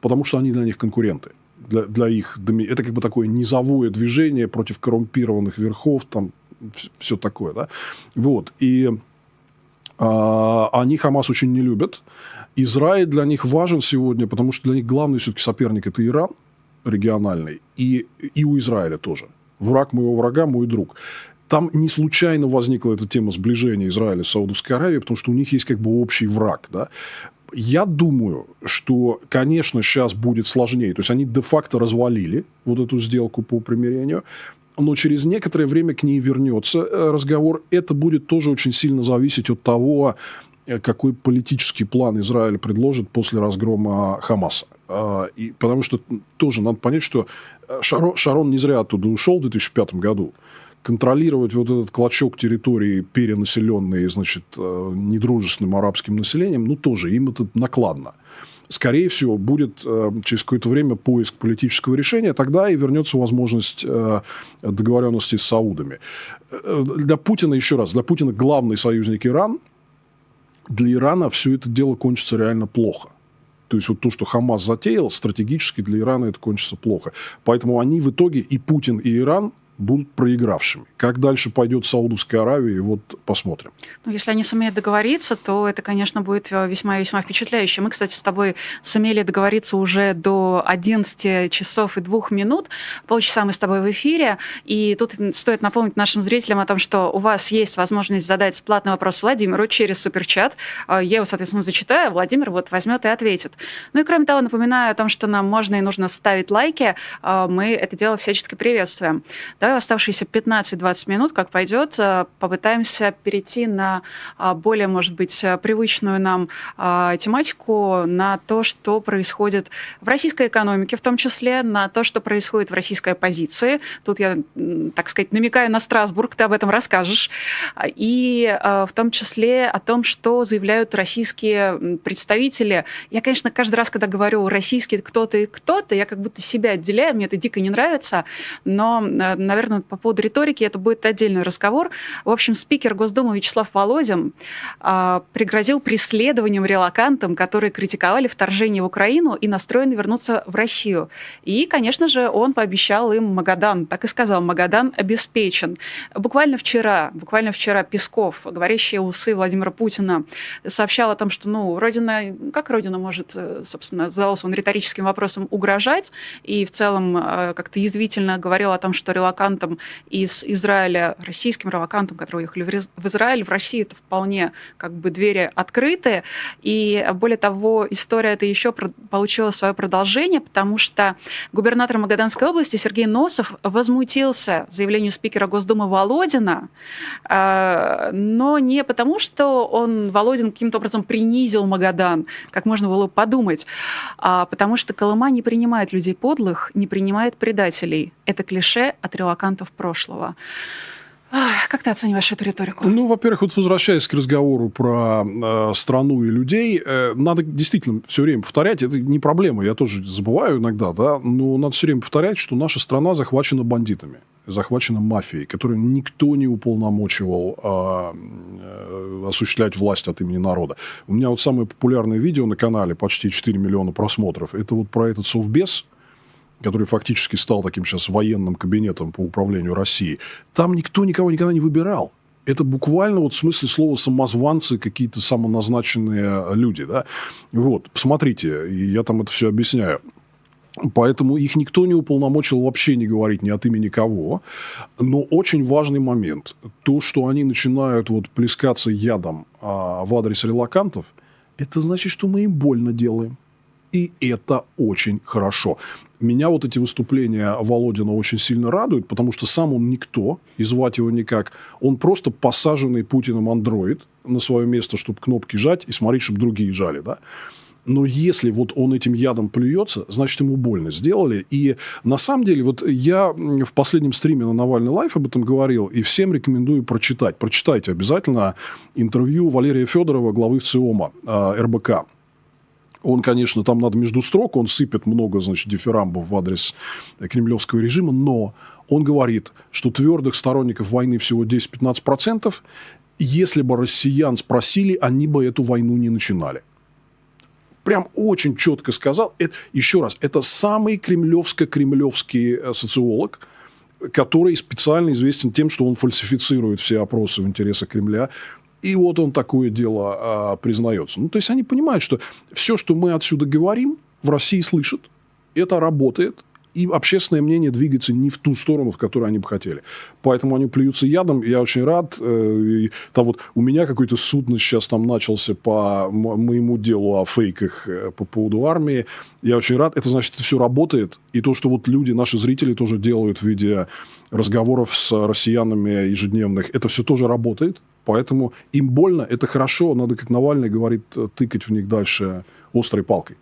потому что они для них конкуренты. Для, для их это как бы такое низовое движение против коррумпированных верхов, там все такое, да. Вот. И а, они Хамас очень не любят. Израиль для них важен сегодня, потому что для них главный все-таки соперник – это Иран региональный, и, и у Израиля тоже. Враг моего врага – мой друг. Там не случайно возникла эта тема сближения Израиля с Саудовской Аравией, потому что у них есть как бы общий враг. Да? Я думаю, что, конечно, сейчас будет сложнее. То есть, они де-факто развалили вот эту сделку по примирению, но через некоторое время к ней вернется э, разговор. Это будет тоже очень сильно зависеть от того, какой политический план Израиль предложит после разгрома Хамаса. И, потому что тоже надо понять, что э, Шарон, Шарон не зря оттуда ушел в 2005 году. Контролировать вот этот клочок территории, перенаселенный, значит, э, недружественным арабским населением, ну, тоже им это накладно. Скорее всего, будет через какое-то время поиск политического решения, тогда и вернется возможность договоренности с саудами. Для Путина, еще раз, для Путина главный союзник Иран – для Ирана все это дело кончится реально плохо. То есть вот то, что Хамас затеял, стратегически для Ирана это кончится плохо. Поэтому они в итоге, и Путин, и Иран, будут проигравшими. Как дальше пойдет Саудовская Аравия, вот посмотрим. Ну, если они сумеют договориться, то это, конечно, будет весьма-весьма впечатляюще. Мы, кстати, с тобой сумели договориться уже до 11 часов и двух минут. Полчаса мы с тобой в эфире. И тут стоит напомнить нашим зрителям о том, что у вас есть возможность задать платный вопрос Владимиру через суперчат. Э, я его, соответственно, зачитаю, Владимир вот возьмет и ответит. Ну и кроме того, напоминаю о том, что нам можно и нужно ставить лайки. Э, мы это дело всячески приветствуем. Давай оставшиеся 15-20 минут, как пойдет, э, попытаемся перейти на а, более, может быть, привычную нам а, тематику, на то, что происходит в российской экономике, в том числе на то, что происходит в российской оппозиции. Тут я, так сказать, намекаю на Страсбург, ты об этом расскажешь. И э, в том числе о том, что заявляют российские представители. Я, конечно, каждый раз, когда говорю российский кто-то и кто-то, я как будто себя отделяю, мне это дико не нравится, но э, наверное, по поводу риторики это будет отдельный разговор. В общем, спикер Госдумы Вячеслав Володин а, пригрозил преследованием релакантам, которые критиковали вторжение в Украину и настроены вернуться в Россию. И, конечно же, он пообещал им Магадан, так и сказал, Магадан обеспечен. Буквально вчера, буквально вчера Песков, говорящий усы Владимира Путина, сообщал о том, что, ну, Родина, как Родина может, э, собственно, задался он риторическим вопросом, угрожать, и в целом э, как-то язвительно говорил о том, что релаканты релакантам из Израиля, российским релакантам, которые уехали в Израиль, в России это вполне как бы двери открыты. И более того, история эта еще получила свое продолжение, потому что губернатор Магаданской области Сергей Носов возмутился заявлению спикера Госдумы Володина, а, но не потому, что он, Володин, каким-то образом принизил Магадан, как можно было подумать, а потому что Колыма не принимает людей подлых, не принимает предателей. Это клише от релакантов прошлого. Как ты оцениваешь эту риторику? Ну, во-первых, вот возвращаясь к разговору про э, страну и людей, э, надо действительно все время повторять, это не проблема, я тоже забываю иногда, да, но надо все время повторять, что наша страна захвачена бандитами, захвачена мафией, которую никто не уполномочивал э, э, осуществлять власть от имени народа. У меня вот самое популярное видео на канале, почти 4 миллиона просмотров, это вот про этот совбез, который фактически стал таким сейчас военным кабинетом по управлению Россией, там никто никого никогда не выбирал. Это буквально вот в смысле слова самозванцы, какие-то самоназначенные люди. Да? Вот, посмотрите, я там это все объясняю. Поэтому их никто не уполномочил вообще не говорить ни от имени кого. Но очень важный момент. То, что они начинают вот плескаться ядом а, в адрес релакантов, это значит, что мы им больно делаем. И это очень хорошо. Меня вот эти выступления Володина очень сильно радуют, потому что сам он никто, и звать его никак. Он просто посаженный Путиным андроид на свое место, чтобы кнопки жать и смотреть, чтобы другие жали. Да? Но если вот он этим ядом плюется, значит, ему больно сделали. И на самом деле, вот я в последнем стриме на Навальный Live об этом говорил, и всем рекомендую прочитать. Прочитайте обязательно интервью Валерия Федорова, главы ВЦИОМа э, РБК. Он, конечно, там надо между строк, он сыпет много, значит, дифирамбов в адрес кремлевского режима, но он говорит, что твердых сторонников войны всего 10-15%. Если бы россиян спросили, они бы эту войну не начинали прям очень четко сказал. Это, еще раз, это самый кремлевско-кремлевский э, социолог, который специально известен тем, что он фальсифицирует все опросы в интересах Кремля. И вот он такое дело а, признается. Ну, то есть они понимают, что все, что мы отсюда говорим, в России слышат. Это работает и общественное мнение двигается не в ту сторону, в которую они бы хотели. Поэтому они плюются ядом. Я очень рад. Э, там вот у меня какой-то суд сейчас там начался по моему делу о фейках э, по поводу армии. Я очень рад. Это значит, это все работает. И то, что вот люди, наши зрители тоже делают в виде разговоров с россиянами ежедневных, это все тоже работает. Поэтому им больно, это хорошо. Надо, как Навальный говорит, тыкать в них дальше острой палкой.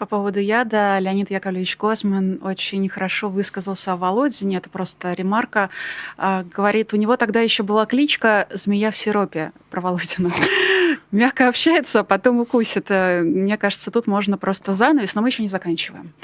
По поводу яда Леонид Яковлевич Гозман очень хорошо высказался о Володине. Это просто ремарка. А, говорит, у него тогда еще была кличка «Змея в сиропе» про Володина. Мягко общается, а потом укусит. Э, мне кажется, тут можно просто занавес, но мы еще не заканчиваем.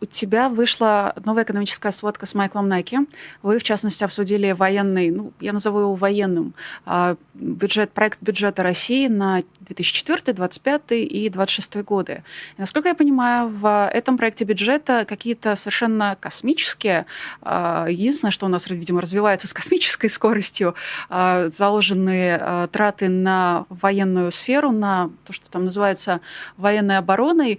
У тебя вышла новая экономическая сводка с Майклом Найки. Вы, в частности, обсудили военный, ну, я назову его военным, а, бюджет, проект бюджета России на 2004, 2025 и 2026 годы. И, насколько я понимаю, в этом проекте бюджета какие-то совершенно космические, а, единственное, что у нас, видимо, развивается с космической скоростью, а, заложенные траты на военную сферу, на то, что там называется военной обороной,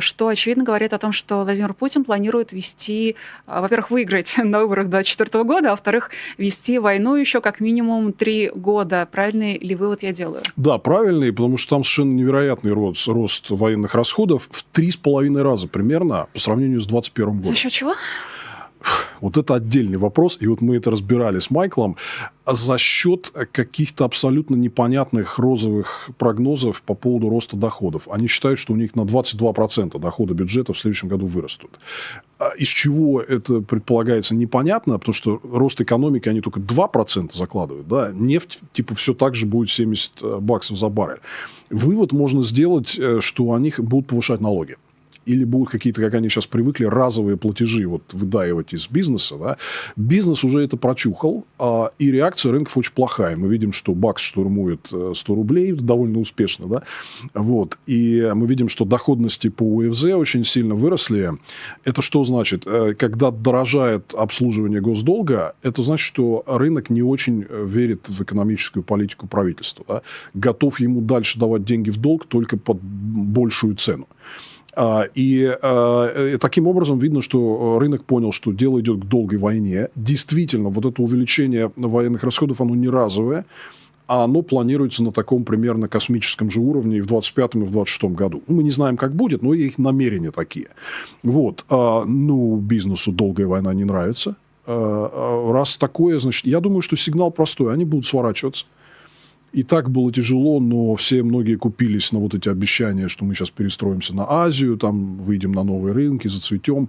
что, очевидно, говорит о том, что Владимир Владимир Путин планирует вести, а, во-первых, выиграть на выборах 2024 года, а во-вторых, вести войну еще как минимум три года. Правильный ли вывод я делаю? Да, правильный, потому что там совершенно невероятный рост, рост военных расходов в три с половиной раза примерно по сравнению с 2021 годом. За счет чего? Вот это отдельный вопрос, и вот мы это разбирали с Майклом, за счет каких-то абсолютно непонятных розовых прогнозов по поводу роста доходов. Они считают, что у них на 22% дохода бюджета в следующем году вырастут. А из чего это предполагается непонятно, потому что рост экономики они только 2% закладывают. Да? Нефть типа все так же будет 70 э, баксов за баррель. Вывод можно сделать, э, что они будут повышать налоги или будут какие-то, как они сейчас привыкли, разовые платежи вот выдаивать из бизнеса, да, бизнес уже это прочухал, а, и реакция рынков очень плохая. Мы видим, что бакс штурмует 100 э, рублей довольно успешно, да, вот, и мы видим, что доходности по УФЗ очень сильно выросли. Это что значит? Э, когда дорожает обслуживание госдолга, это значит, что рынок не очень э, верит в экономическую политику правительства, да, готов ему дальше давать деньги в долг только под большую цену. А, и а, таким образом видно, что рынок понял, что дело идет к долгой войне. Действительно, вот это увеличение военных расходов, оно не разовое, а оно планируется на таком примерно космическом же уровне и в 25 и в 26 году. Мы не знаем, как будет, но их намерения такие. Вот. А, ну, бизнесу долгая война не нравится. Раз такое, значит, я думаю, что сигнал простой. Они будут сворачиваться и так было тяжело, но все многие купились на вот эти обещания, что мы сейчас перестроимся на Азию, там выйдем на новые рынки, зацветем.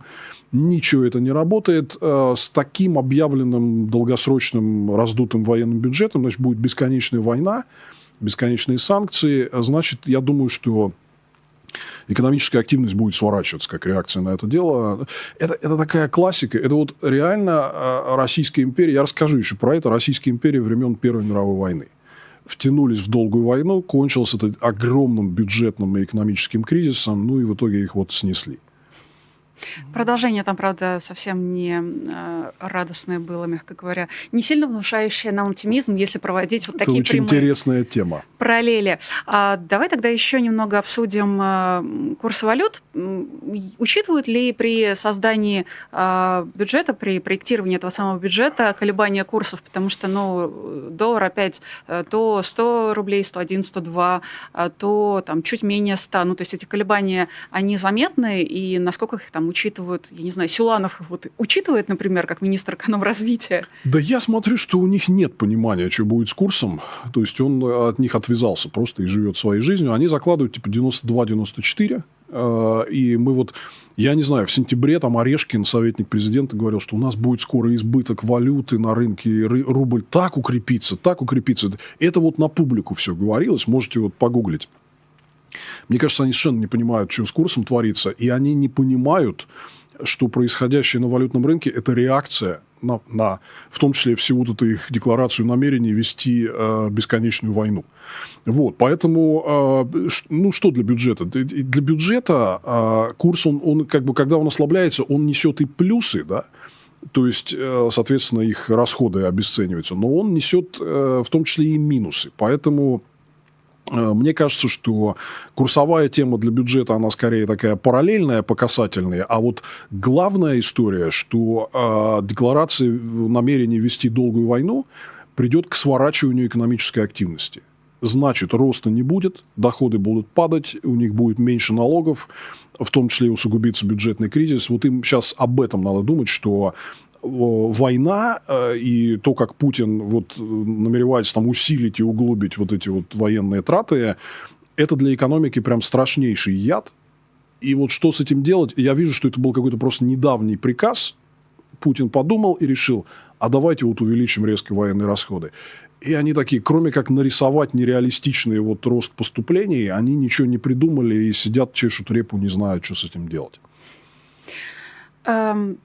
Ничего это не работает. Э, с таким объявленным долгосрочным раздутым военным бюджетом, значит, будет бесконечная война, бесконечные санкции. Значит, я думаю, что экономическая активность будет сворачиваться как реакция на это дело. Это, это такая классика. Это вот реально э, Российская империя. Я расскажу еще про это. Российская империя времен Первой мировой войны втянулись в долгую войну, кончился это огромным бюджетным и экономическим кризисом, ну и в итоге их вот снесли. Продолжение там, правда, совсем не э, радостное было, мягко говоря. Не сильно внушающее нам оптимизм, если проводить вот Это такие очень прямые интересная тема. параллели. А, давай тогда еще немного обсудим э, курсы валют. Учитывают ли при создании э, бюджета, при проектировании этого самого бюджета колебания курсов? Потому что, ну, доллар опять то 100 рублей, 101, 102, а то там чуть менее 100. Ну, то есть эти колебания, они заметны, и насколько их там учитывают, я не знаю, Силанов вот учитывает, например, как министр экономразвития? Да я смотрю, что у них нет понимания, что будет с курсом. То есть он от них отвязался просто и живет своей жизнью. Они закладывают типа 92-94. э, И мы вот, я не знаю, в сентябре там Орешкин, советник президента, говорил, что у нас будет скоро избыток валюты на рынке, рубль так укрепится, так укрепится. Это вот на публику все говорилось, можете вот погуглить. Мне кажется, они совершенно не понимают, что с курсом творится, и они не понимают, что происходящее на валютном рынке – это реакция на, на, в том числе всю вот эту их декларацию намерений вести э, бесконечную войну. Вот, поэтому, э, ну, что для бюджета? Для бюджета э, курс, он, он, как бы, когда он ослабляется, он несет и плюсы, да, то есть, э, соответственно, их расходы обесцениваются, но он несет э, в том числе и минусы. Поэтому Мне кажется, что курсовая тема для бюджета, она скорее такая параллельная по касательной, а вот главная история, что э, декларация намерений вести долгую войну придет к сворачиванию экономической активности. Значит, роста не будет, доходы будут падать, у них будет меньше налогов, в том числе усугубится бюджетный кризис. Вот им сейчас об этом надо думать, что э, война э, и то, как Путин вот э, намеревается там усилить и углубить вот эти вот военные траты, это для экономики прям страшнейший яд. И вот что с этим делать? Я вижу, что это был какой-то просто недавний приказ. Путин подумал и решил, а давайте вот увеличим резко военные расходы. И они такие, кроме как нарисовать нереалистичный вот рост поступлений, они ничего не придумали и сидят, чешут репу, не знают, что с этим делать. Эм,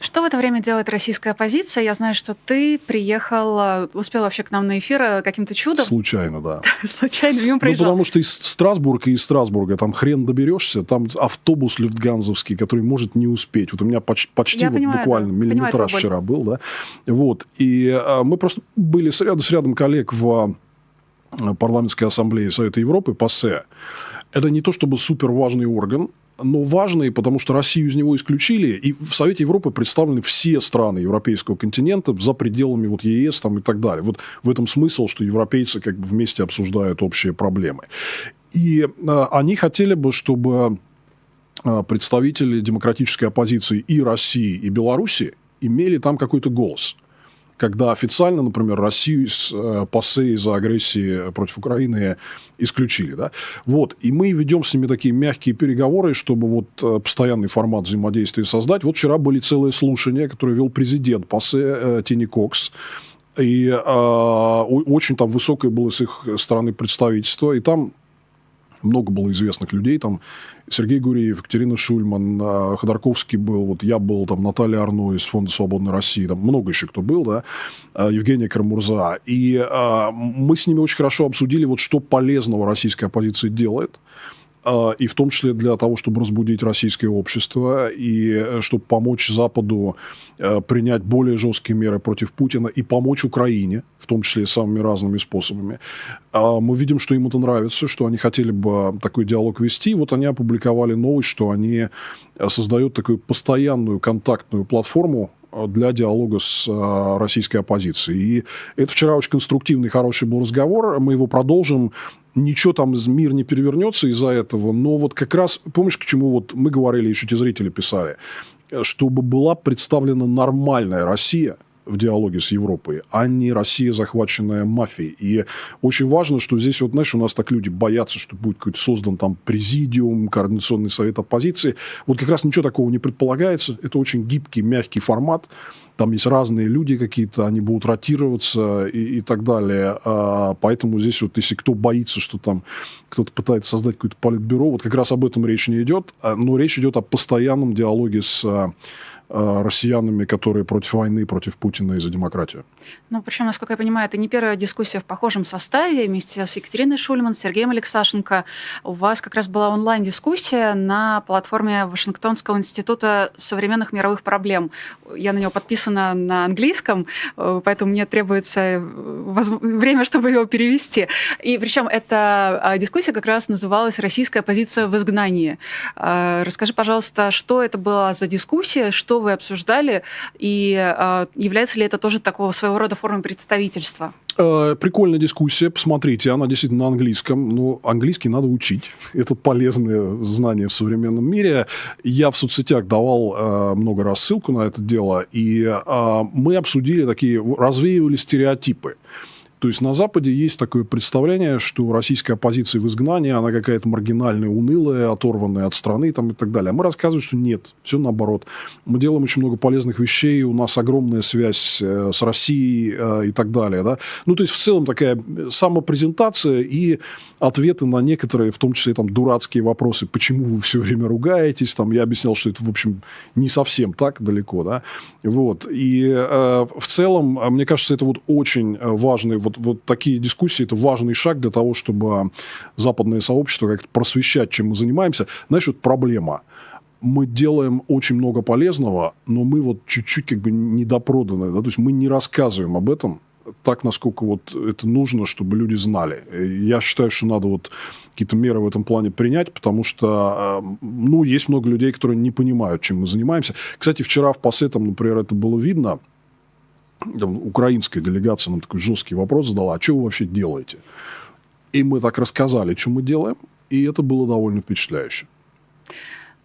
Что в это время делает российская оппозиция? Я знаю, что ты приехал, э, успел вообще к нам на эфир э, каким-то чудом. Случайно, да. Случайно мимо Ну, проезжал. потому что из Страсбурга и из Страсбурга там хрен доберешься, там автобус люфтганзовский, который может не успеть. Вот у меня почти, почти Я вот понимаю, буквально да. Понимаю миллиметраж боль. вчера был, да. Вот. И а, мы просто были с рядом, с рядом коллег в а, парламентской ассамблее Совета Европы, ПАСЕ. Это не то чтобы супер важный орган, но важный, потому что Россию из него исключили, и в Совете Европы представлены все страны европейского континента за пределами вот ЕС там, и так далее. Вот в этом смысл, что европейцы как бы вместе обсуждают общие проблемы. И э, они хотели бы, чтобы э, представители демократической оппозиции и России, и Беларуси имели там какой-то голос когда официально, например, Россию из э, ПАСЕ из-за агрессии против Украины исключили. Да? Вот. И мы ведем с ними такие мягкие переговоры, чтобы вот э, постоянный формат взаимодействия создать. Вот вчера были целые слушания, которые вел президент ПАСЕ э, Тини Кокс. И э, очень там высокое было с их стороны представительство. И там много было известных людей, там Сергей Гуреев, Екатерина Шульман, э, Ходорковский был, вот я был, там Наталья Арно из Фонда Свободной России, там много еще кто был, да, э, Евгения Кармурза. И э, мы с ними очень хорошо обсудили, вот что полезного российская оппозиция делает, и в том числе для того, чтобы разбудить российское общество и э, чтобы помочь Западу э, принять более жесткие меры против Путина и помочь Украине, в том числе самыми разными способами. А Мы видим, что им это нравится, что они хотели бы такой диалог вести. Вот они опубликовали новость, что они э, создают такую постоянную контактную платформу для диалога с российской оппозицией. И это вчера очень конструктивный, хороший был разговор. Мы его продолжим. Ничего там мир не перевернется из-за этого. Но вот как раз, помнишь, к чему вот мы говорили, еще те зрители писали, Э, чтобы была представлена нормальная Россия – в диалоге с Европой, а не Россия, захваченная мафией. И очень важно, что здесь, вот, знаешь, у нас так люди боятся, что будет какой-то создан там президиум, координационный совет оппозиции. Вот как раз ничего такого не предполагается. Это очень гибкий, мягкий формат. Там есть разные люди какие-то, они будут ротироваться и, и так далее. А, поэтому здесь вот, если кто боится, что там кто-то пытается создать какое-то политбюро, вот как раз об этом речь не идет, а, но речь идет о постоянном диалоге с Э, россиянами, которые против войны, против Путина и за демократию. Ну, причем, насколько я понимаю, это не первая дискуссия в похожем составе. Вместе с Екатериной Шульман, Сергеем Алексашенко у вас как раз была онлайн-дискуссия на платформе Вашингтонского института современных мировых проблем. Я на него подписана на английском, э, поэтому мне требуется э, время, чтобы его перевести. И причем эта дискуссия как раз называлась «Российская позиция в изгнании». Расскажи, пожалуйста, что это была за дискуссия, что вы обсуждали, и э, является ли это тоже такого своего рода формой представительства? Э, прикольная дискуссия, посмотрите, она действительно на английском, но английский надо учить. Это полезное знание в современном мире. Я в соцсетях давал э, много раз ссылку на это дело, и э, мы обсудили такие, развеивали стереотипы. То есть на Западе есть такое представление, что российская оппозиция в изгнании, она какая-то маргинальная, унылая, оторванная от страны там, и так далее. А мы рассказываем, что нет, все наоборот. Мы делаем очень много полезных вещей, у нас огромная связь э, с Россией э, и так далее. Да? Ну, то есть в целом такая самопрезентация и ответы на некоторые, в том числе там дурацкие вопросы, почему вы все время ругаетесь, там я объяснял, что это, в общем, не совсем так далеко, да, вот, и э, в целом, мне кажется, это вот очень важный вот, вот такие дискуссии – это важный шаг для того, чтобы западное сообщество как-то просвещать, чем мы занимаемся. Знаешь, вот проблема мы делаем очень много полезного, но мы вот чуть-чуть как бы недопроданы. Да? То есть мы не рассказываем об этом так, насколько вот это нужно, чтобы люди знали. Я считаю, что надо вот какие-то меры в этом плане принять, потому что, э, ну, есть много людей, которые не понимают, чем мы занимаемся. Кстати, вчера в ПАСЕ, там, например, это было видно – там, украинская делегация нам такой жесткий вопрос задала, а что вы вообще делаете? И мы так рассказали, что мы делаем, и это было довольно впечатляюще.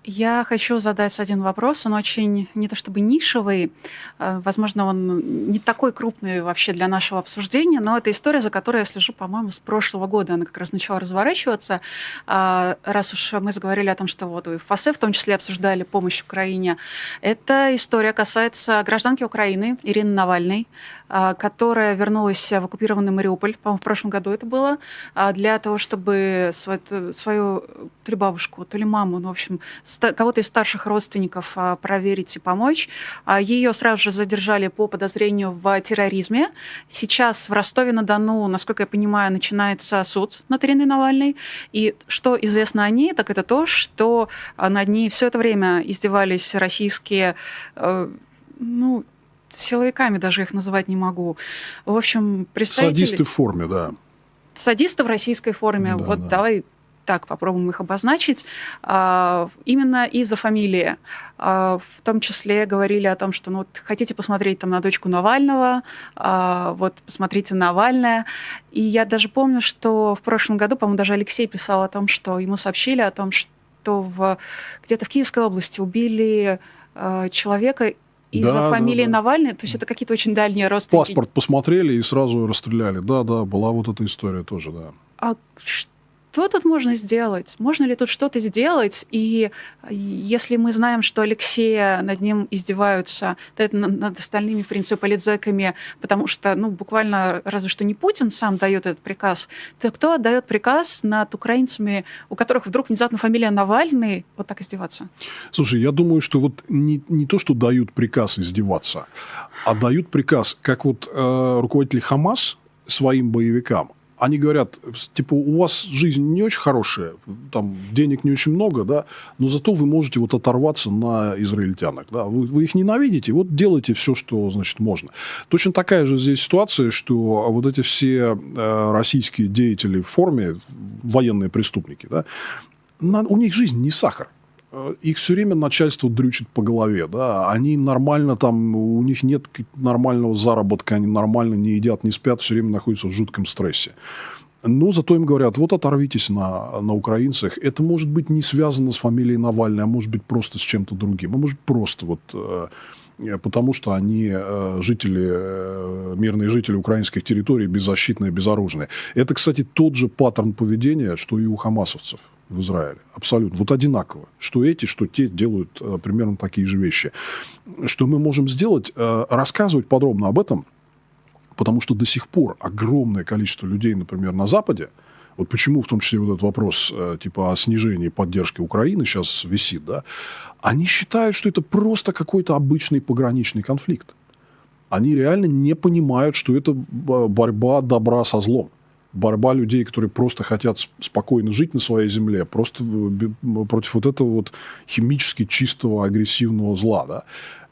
Я хочу задать один вопрос. Он очень не то чтобы нишевый, а, возможно, он не такой крупный вообще для нашего обсуждения, но это история, за которой я слежу, по-моему, с прошлого года. Она как раз начала разворачиваться. А, раз уж мы заговорили о том, что вот вы в ФАСЕ в том числе обсуждали помощь Украине, эта история касается гражданки Украины Ирины Навальной, а, которая вернулась в оккупированный Мариуполь, по-моему, в прошлом году это было, для того, чтобы свою, свою то ли бабушку, то ли маму, ну, в общем, кого-то из старших родственников а, проверить и помочь. А, Ее сразу же задержали по подозрению в терроризме. Сейчас в Ростове-на-Дону, насколько я понимаю, начинается суд над Ириной Навальной. И что известно о ней, так это то, что а, над ней все это время издевались российские ну, силовиками даже их называть не могу. В общем, представители... Садисты в форме, да. Садисты в российской форме. Да, вот да. давай так попробуем их обозначить, а, именно из-за фамилии. А, в том числе говорили о том, что ну, вот, хотите посмотреть там на дочку Навального, а, вот посмотрите Навальная. И я даже помню, что в прошлом году, по-моему, даже Алексей писал о том, что ему сообщили о том, что в, где-то в Киевской области убили человека из-за да, фамилии да, да. Навальный, то есть это какие-то очень дальние родственники. Паспорт посмотрели и сразу расстреляли. Да, да, была вот эта история тоже, да. А что тут можно сделать? Можно ли тут что-то сделать? И если мы знаем, что Алексея над ним издеваются, над остальными, в принципе, политзеками, потому что, ну, буквально разве что не Путин сам дает этот приказ, то кто отдает приказ над украинцами, у которых вдруг внезапно фамилия Навальный, вот так издеваться? Слушай, я думаю, что вот не, не то, что дают приказ издеваться, а дают приказ, как вот э, руководители Хамас своим боевикам, они говорят, типа, у вас жизнь не очень хорошая, там денег не очень много, да, но зато вы можете вот оторваться на израильтянах, да, вы, вы их ненавидите, вот делайте все, что, значит, можно. Точно такая же здесь ситуация, что вот эти все э, российские деятели в форме, военные преступники, да, на, у них жизнь не сахар. Э, их все время начальство дрючит по голове, да, они нормально там, у них нет нормального заработка, они нормально не едят, не спят, все время находятся в жутком стрессе. Но зато им говорят, вот оторвитесь на, на украинцах. Это может быть не связано с фамилией Навальный, а может быть просто с чем-то другим. А может просто вот э, потому что они э, жители, э, мирные жители украинских территорий, беззащитные, безоружные. Это, кстати, тот же паттерн поведения, что и у хамасовцев. В Израиле. Абсолютно. Вот одинаково. Что эти, что те делают э, примерно такие же вещи. Что мы можем сделать? Э, рассказывать подробно об этом, потому что до сих пор огромное количество людей, например, на Западе, вот почему в том числе вот этот вопрос э, типа о снижении поддержки Украины сейчас висит, да, они считают, что это просто какой-то обычный пограничный конфликт. Они реально не понимают, что это борьба добра со злом борьба людей, которые просто хотят спокойно жить на своей земле, просто против вот этого вот химически чистого агрессивного зла. Да?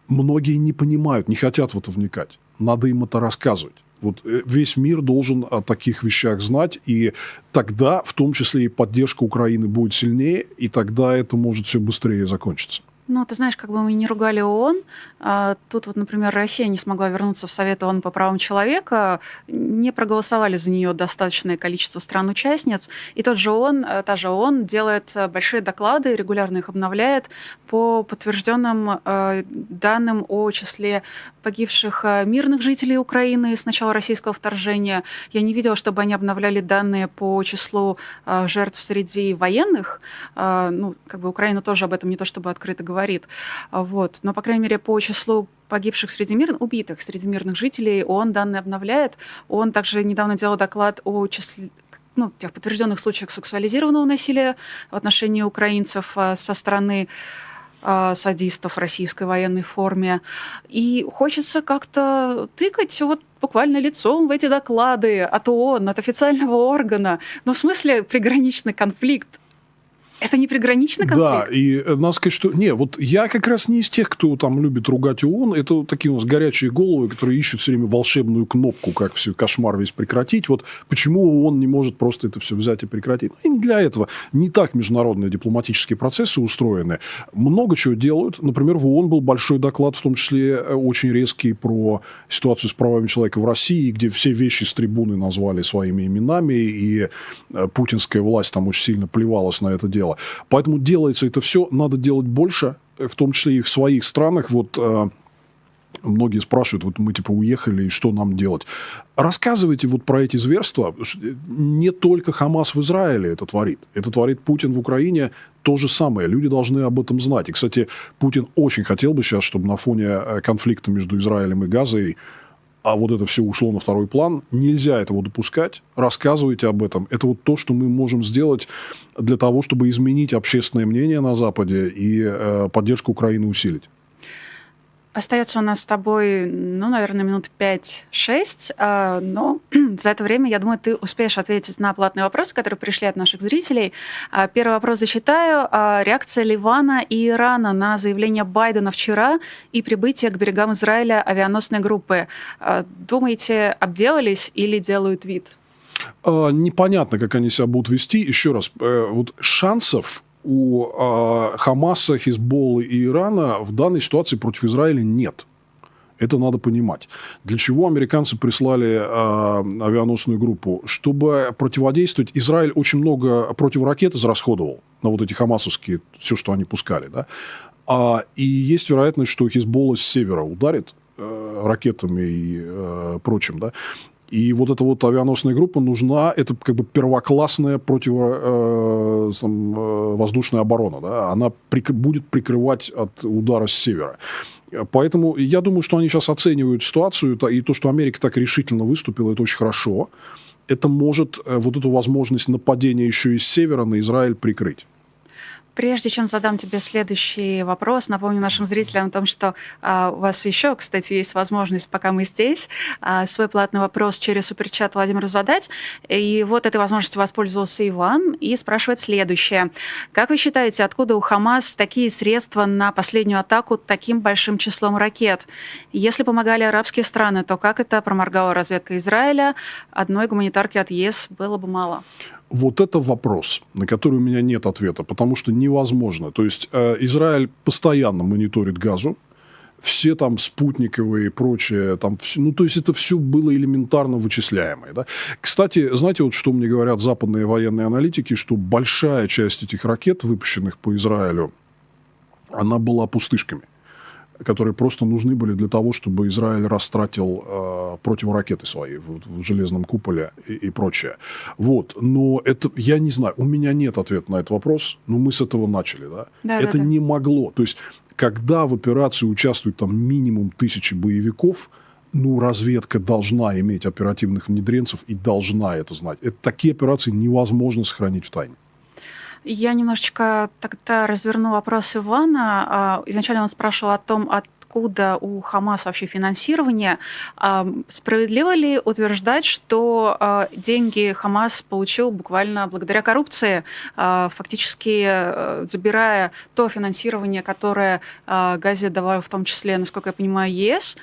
Многие не понимают, не хотят в это вникать. Надо им это рассказывать. Вот э, весь мир должен о таких вещах знать, и тогда, в том числе, и поддержка Украины будет сильнее, и тогда это может все быстрее закончиться. Ну, ты знаешь, как бы мы не ругали ООН, а тут вот, например, Россия не смогла вернуться в Совет ООН по правам человека, не проголосовали за нее достаточное количество стран-участниц, и тот же ООН, э, та же ООН делает э, большие доклады, регулярно их обновляет по подтвержденным э, данным о числе погибших мирных жителей Украины с начала российского вторжения. Я не видела, чтобы они обновляли данные по числу жертв среди военных. Ну, как бы Украина тоже об этом не то чтобы открыто говорит, говорит. Вот. Но, по крайней мере, по числу погибших среди мирных, убитых среди мирных жителей, он данные обновляет. Он также недавно делал доклад о числе ну, тех подтвержденных случаях сексуализированного насилия в отношении украинцев а, со стороны а, садистов в российской военной форме. И хочется как-то тыкать вот буквально лицом в эти доклады от ООН, от официального органа. Но в смысле приграничный конфликт это не приграничный конфликт? Да, и э, надо сказать, что... Не, вот я как раз не из тех, кто там любит ругать ООН. Это такие у нас горячие головы, которые ищут все время волшебную кнопку, как все кошмар весь прекратить. Вот почему ООН не может просто это все взять и прекратить? Ну, и не для этого. Не так международные дипломатические процессы устроены. Много чего делают. Например, в ООН был большой доклад, в том числе э, очень резкий, про ситуацию с правами человека в России, где все вещи с трибуны назвали своими именами, и э, путинская власть там очень сильно плевалась на это дело дело. Поэтому делается это все, надо делать больше, в том числе и в своих странах. Вот э, многие спрашивают, вот мы типа уехали, и что нам делать? Рассказывайте вот про эти зверства. Не только Хамас в Израиле это творит. Это творит Путин в Украине то же самое. Люди должны об этом знать. И, кстати, Путин очень хотел бы сейчас, чтобы на фоне э, конфликта между Израилем и Газой а вот это все ушло на второй план. Нельзя этого допускать. Рассказывайте об этом. Это вот то, что мы можем сделать для того, чтобы изменить общественное мнение на Западе и э, поддержку Украины усилить. Остается у нас с тобой, ну, наверное, минут 5-6, а, но за это время, я думаю, ты успеешь ответить на платные вопросы, которые пришли от наших зрителей. А, первый вопрос зачитаю. А, реакция Ливана и Ирана на заявление Байдена вчера и прибытие к берегам Израиля авианосной группы. Думаете, обделались или делают вид? Непонятно, как они себя будут вести. Еще раз, э, вот шансов у э, Хамаса, Хизболлы и Ирана в данной ситуации против Израиля нет. Это надо понимать. Для чего американцы прислали э, авианосную группу? Чтобы противодействовать. Израиль очень много противоракет израсходовал на вот эти хамасовские, все, что они пускали. Да? А, и есть вероятность, что Хизболла с севера ударит э, ракетами и э, прочим. Да? И вот эта вот авианосная группа нужна, это как бы первоклассная противовоздушная э, э оборона. Да? Она прик- будет прикрывать от удара с севера. Поэтому я думаю, что они сейчас оценивают ситуацию, и то, что Америка так решительно выступила, это очень хорошо. Это может э, вот эту возможность нападения еще и с севера на Израиль прикрыть. Прежде чем задам тебе следующий вопрос, напомню нашим зрителям о том, что а, у вас еще, кстати, есть возможность, пока мы здесь, а, свой платный вопрос через суперчат Владимиру задать. И вот этой возможностью воспользовался Иван и спрашивает следующее. Как вы считаете, откуда у Хамас такие средства на последнюю атаку таким большим числом ракет? Если помогали арабские страны, то как это проморгала разведка Израиля? Одной гуманитарки от ЕС было бы мало. Вот это вопрос, на который у меня нет ответа, потому что невозможно. То есть э, Израиль постоянно мониторит газу, все там спутниковые и прочее, там, ну, то есть это все было элементарно вычисляемое. Да? Кстати, знаете, вот что мне говорят западные военные аналитики, что большая часть этих ракет, выпущенных по Израилю, она была пустышками. Которые просто нужны были для того, чтобы Израиль растратил э, противоракеты свои в, в железном куполе и, и прочее. Вот. Но это, я не знаю, у меня нет ответа на этот вопрос, но мы с этого начали. Да? Да, это да, не могло. То есть, когда в операции участвует там минимум тысячи боевиков, ну, разведка должна иметь оперативных внедренцев и должна это знать. Это, такие операции невозможно сохранить в тайне. Я немножечко тогда разверну вопрос Ивана. А, изначально он спрашивал о том, откуда у Хамас вообще финансирование. А, справедливо ли утверждать, что а, деньги Хамас получил буквально благодаря коррупции, фактически э, забирая то финансирование, которое Газе давал в том числе, насколько я понимаю, ЕС,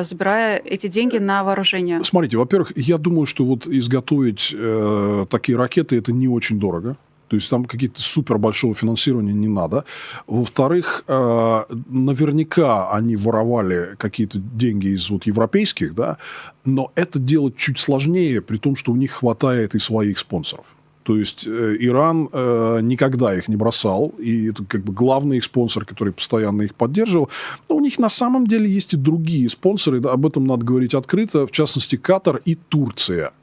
забирая эти деньги на вооружение? Смотрите, во-первых, я думаю, что вот изготовить э, такие ракеты это не очень дорого. То есть там какие-то супер большого финансирования не надо. Во-вторых, э, наверняка они воровали какие-то деньги из вот европейских, да, но это делать чуть сложнее, при том, что у них хватает и своих спонсоров. То есть э, Иран э, никогда их не бросал, и это как бы главный их спонсор, который постоянно их поддерживал. Но у них на самом деле есть и другие спонсоры, да, об этом надо говорить открыто, в частности Катар и Турция –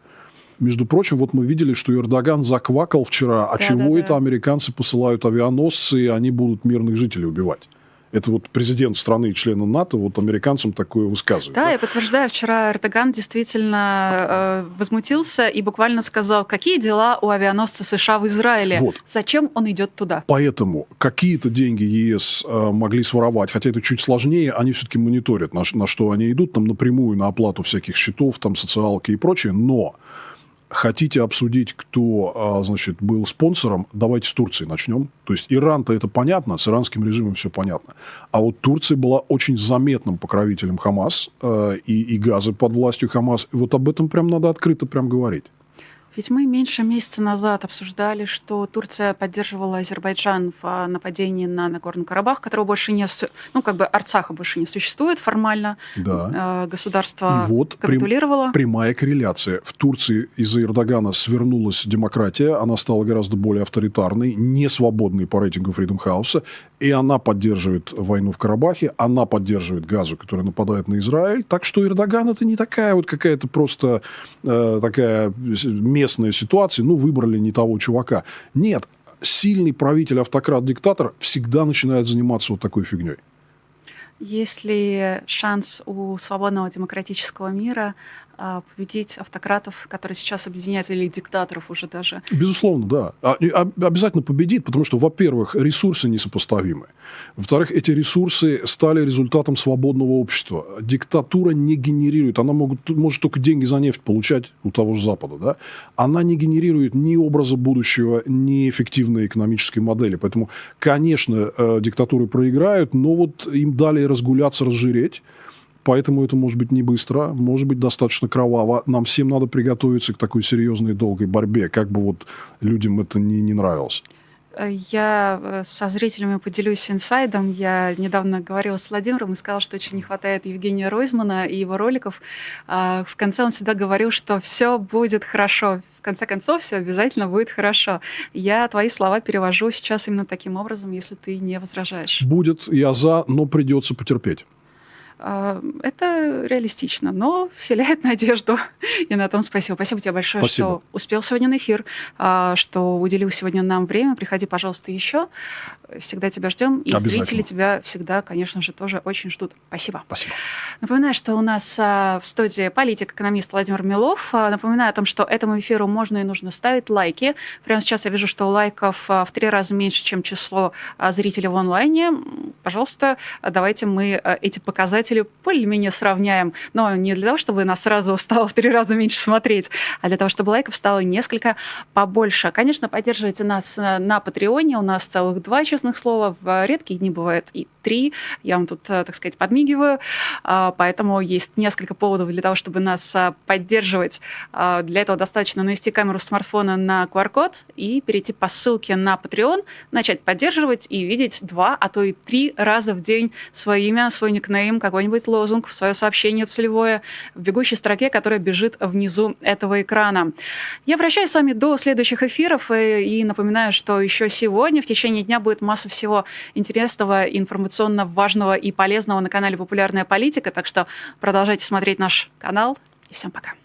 между прочим, вот мы видели, что Эрдоган заквакал вчера, а да, чего да, это да. американцы посылают авианосцы, и они будут мирных жителей убивать? Это вот президент страны, члена НАТО, вот американцам такое высказывает. Да, да? я подтверждаю, вчера Эрдоган действительно э, возмутился и буквально сказал, какие дела у авианосца США в Израиле, вот. зачем он идет туда. Поэтому какие-то деньги ЕС э, могли своровать, хотя это чуть сложнее, они все-таки мониторят, на, на что они идут, там напрямую на оплату всяких счетов, там социалки и прочее, но хотите обсудить, кто, а, значит, был спонсором, давайте с Турции начнем. То есть Иран-то это понятно, с иранским режимом все понятно. А вот Турция была очень заметным покровителем Хамас э, и, и газы под властью Хамас. И вот об этом прям надо открыто прям говорить. Ведь мы меньше месяца назад обсуждали, что Турция поддерживала Азербайджан в а, нападении на Нагорный Карабах, которого больше не... Ну, как бы Арцаха больше не существует формально. Да. А, государство И вот капитулировало. прямая корреляция. В Турции из-за Эрдогана свернулась демократия, она стала гораздо более авторитарной, не свободной по рейтингу Freedom House, и она поддерживает войну в Карабахе, она поддерживает Газу, которая нападает на Израиль. Так что Эрдоган это не такая вот какая-то просто э, такая местная ситуация, ну, выбрали не того чувака. Нет, сильный правитель, автократ, диктатор всегда начинает заниматься вот такой фигней. Есть ли шанс у свободного демократического мира победить автократов, которые сейчас объединяются, или диктаторов уже даже. Безусловно, да. А, обязательно победит, потому что, во-первых, ресурсы несопоставимы. Во-вторых, эти ресурсы стали результатом свободного общества. Диктатура не генерирует, она могут, может только деньги за нефть получать у того же Запада, да? Она не генерирует ни образа будущего, ни эффективной экономической модели. Поэтому, конечно, э, диктатуры проиграют, но вот им дали разгуляться, разжиреть, Поэтому это может быть не быстро, может быть достаточно кроваво. Нам всем надо приготовиться к такой серьезной долгой борьбе, как бы вот людям это не, не нравилось. Я э, со зрителями поделюсь инсайдом. Я недавно говорила с Владимиром и сказала, что очень не хватает Евгения Ройзмана и его роликов. А, в конце он всегда говорил, что все будет хорошо. В конце концов, все обязательно будет хорошо. Я твои слова перевожу сейчас именно таким образом, если ты не возражаешь. Будет, я за, но придется потерпеть. А, это реалистично, но вселяет надежду. И на том спасибо. Спасибо тебе большое, спасибо. что успел сегодня на эфир, а, что уделил сегодня нам время. Приходи, пожалуйста, еще. Всегда тебя ждем. И зрители тебя всегда, конечно же, тоже очень ждут. Спасибо. Спасибо. Напоминаю, что у нас а, в студии политик-экономист Владимир Милов. Напоминаю о том, что этому эфиру можно и нужно ставить лайки. Прямо сейчас я вижу, что лайков в три раза меньше, чем число зрителей в онлайне. Пожалуйста, давайте мы эти показатели показатели более-менее сравняем, но не для того, чтобы нас сразу стало в три раза меньше смотреть, а для того, чтобы лайков стало несколько побольше. Конечно, поддерживайте нас на Патреоне, у нас целых два честных слова, в редкие дни бывает и три, я вам тут, так сказать, подмигиваю, а, поэтому есть несколько поводов для того, чтобы нас а, поддерживать. А, для этого достаточно навести камеру смартфона на QR-код и перейти по ссылке на Patreon, начать поддерживать и видеть два, а то и три раза в день свое имя, свой никнейм, какой какой-нибудь лозунг в свое сообщение целевое в бегущей строке, которая бежит внизу этого экрана. Я прощаюсь с вами до следующих эфиров и, и напоминаю, что еще сегодня в течение дня будет масса всего интересного, информационно важного и полезного на канале «Популярная политика», так что продолжайте смотреть наш канал и всем пока.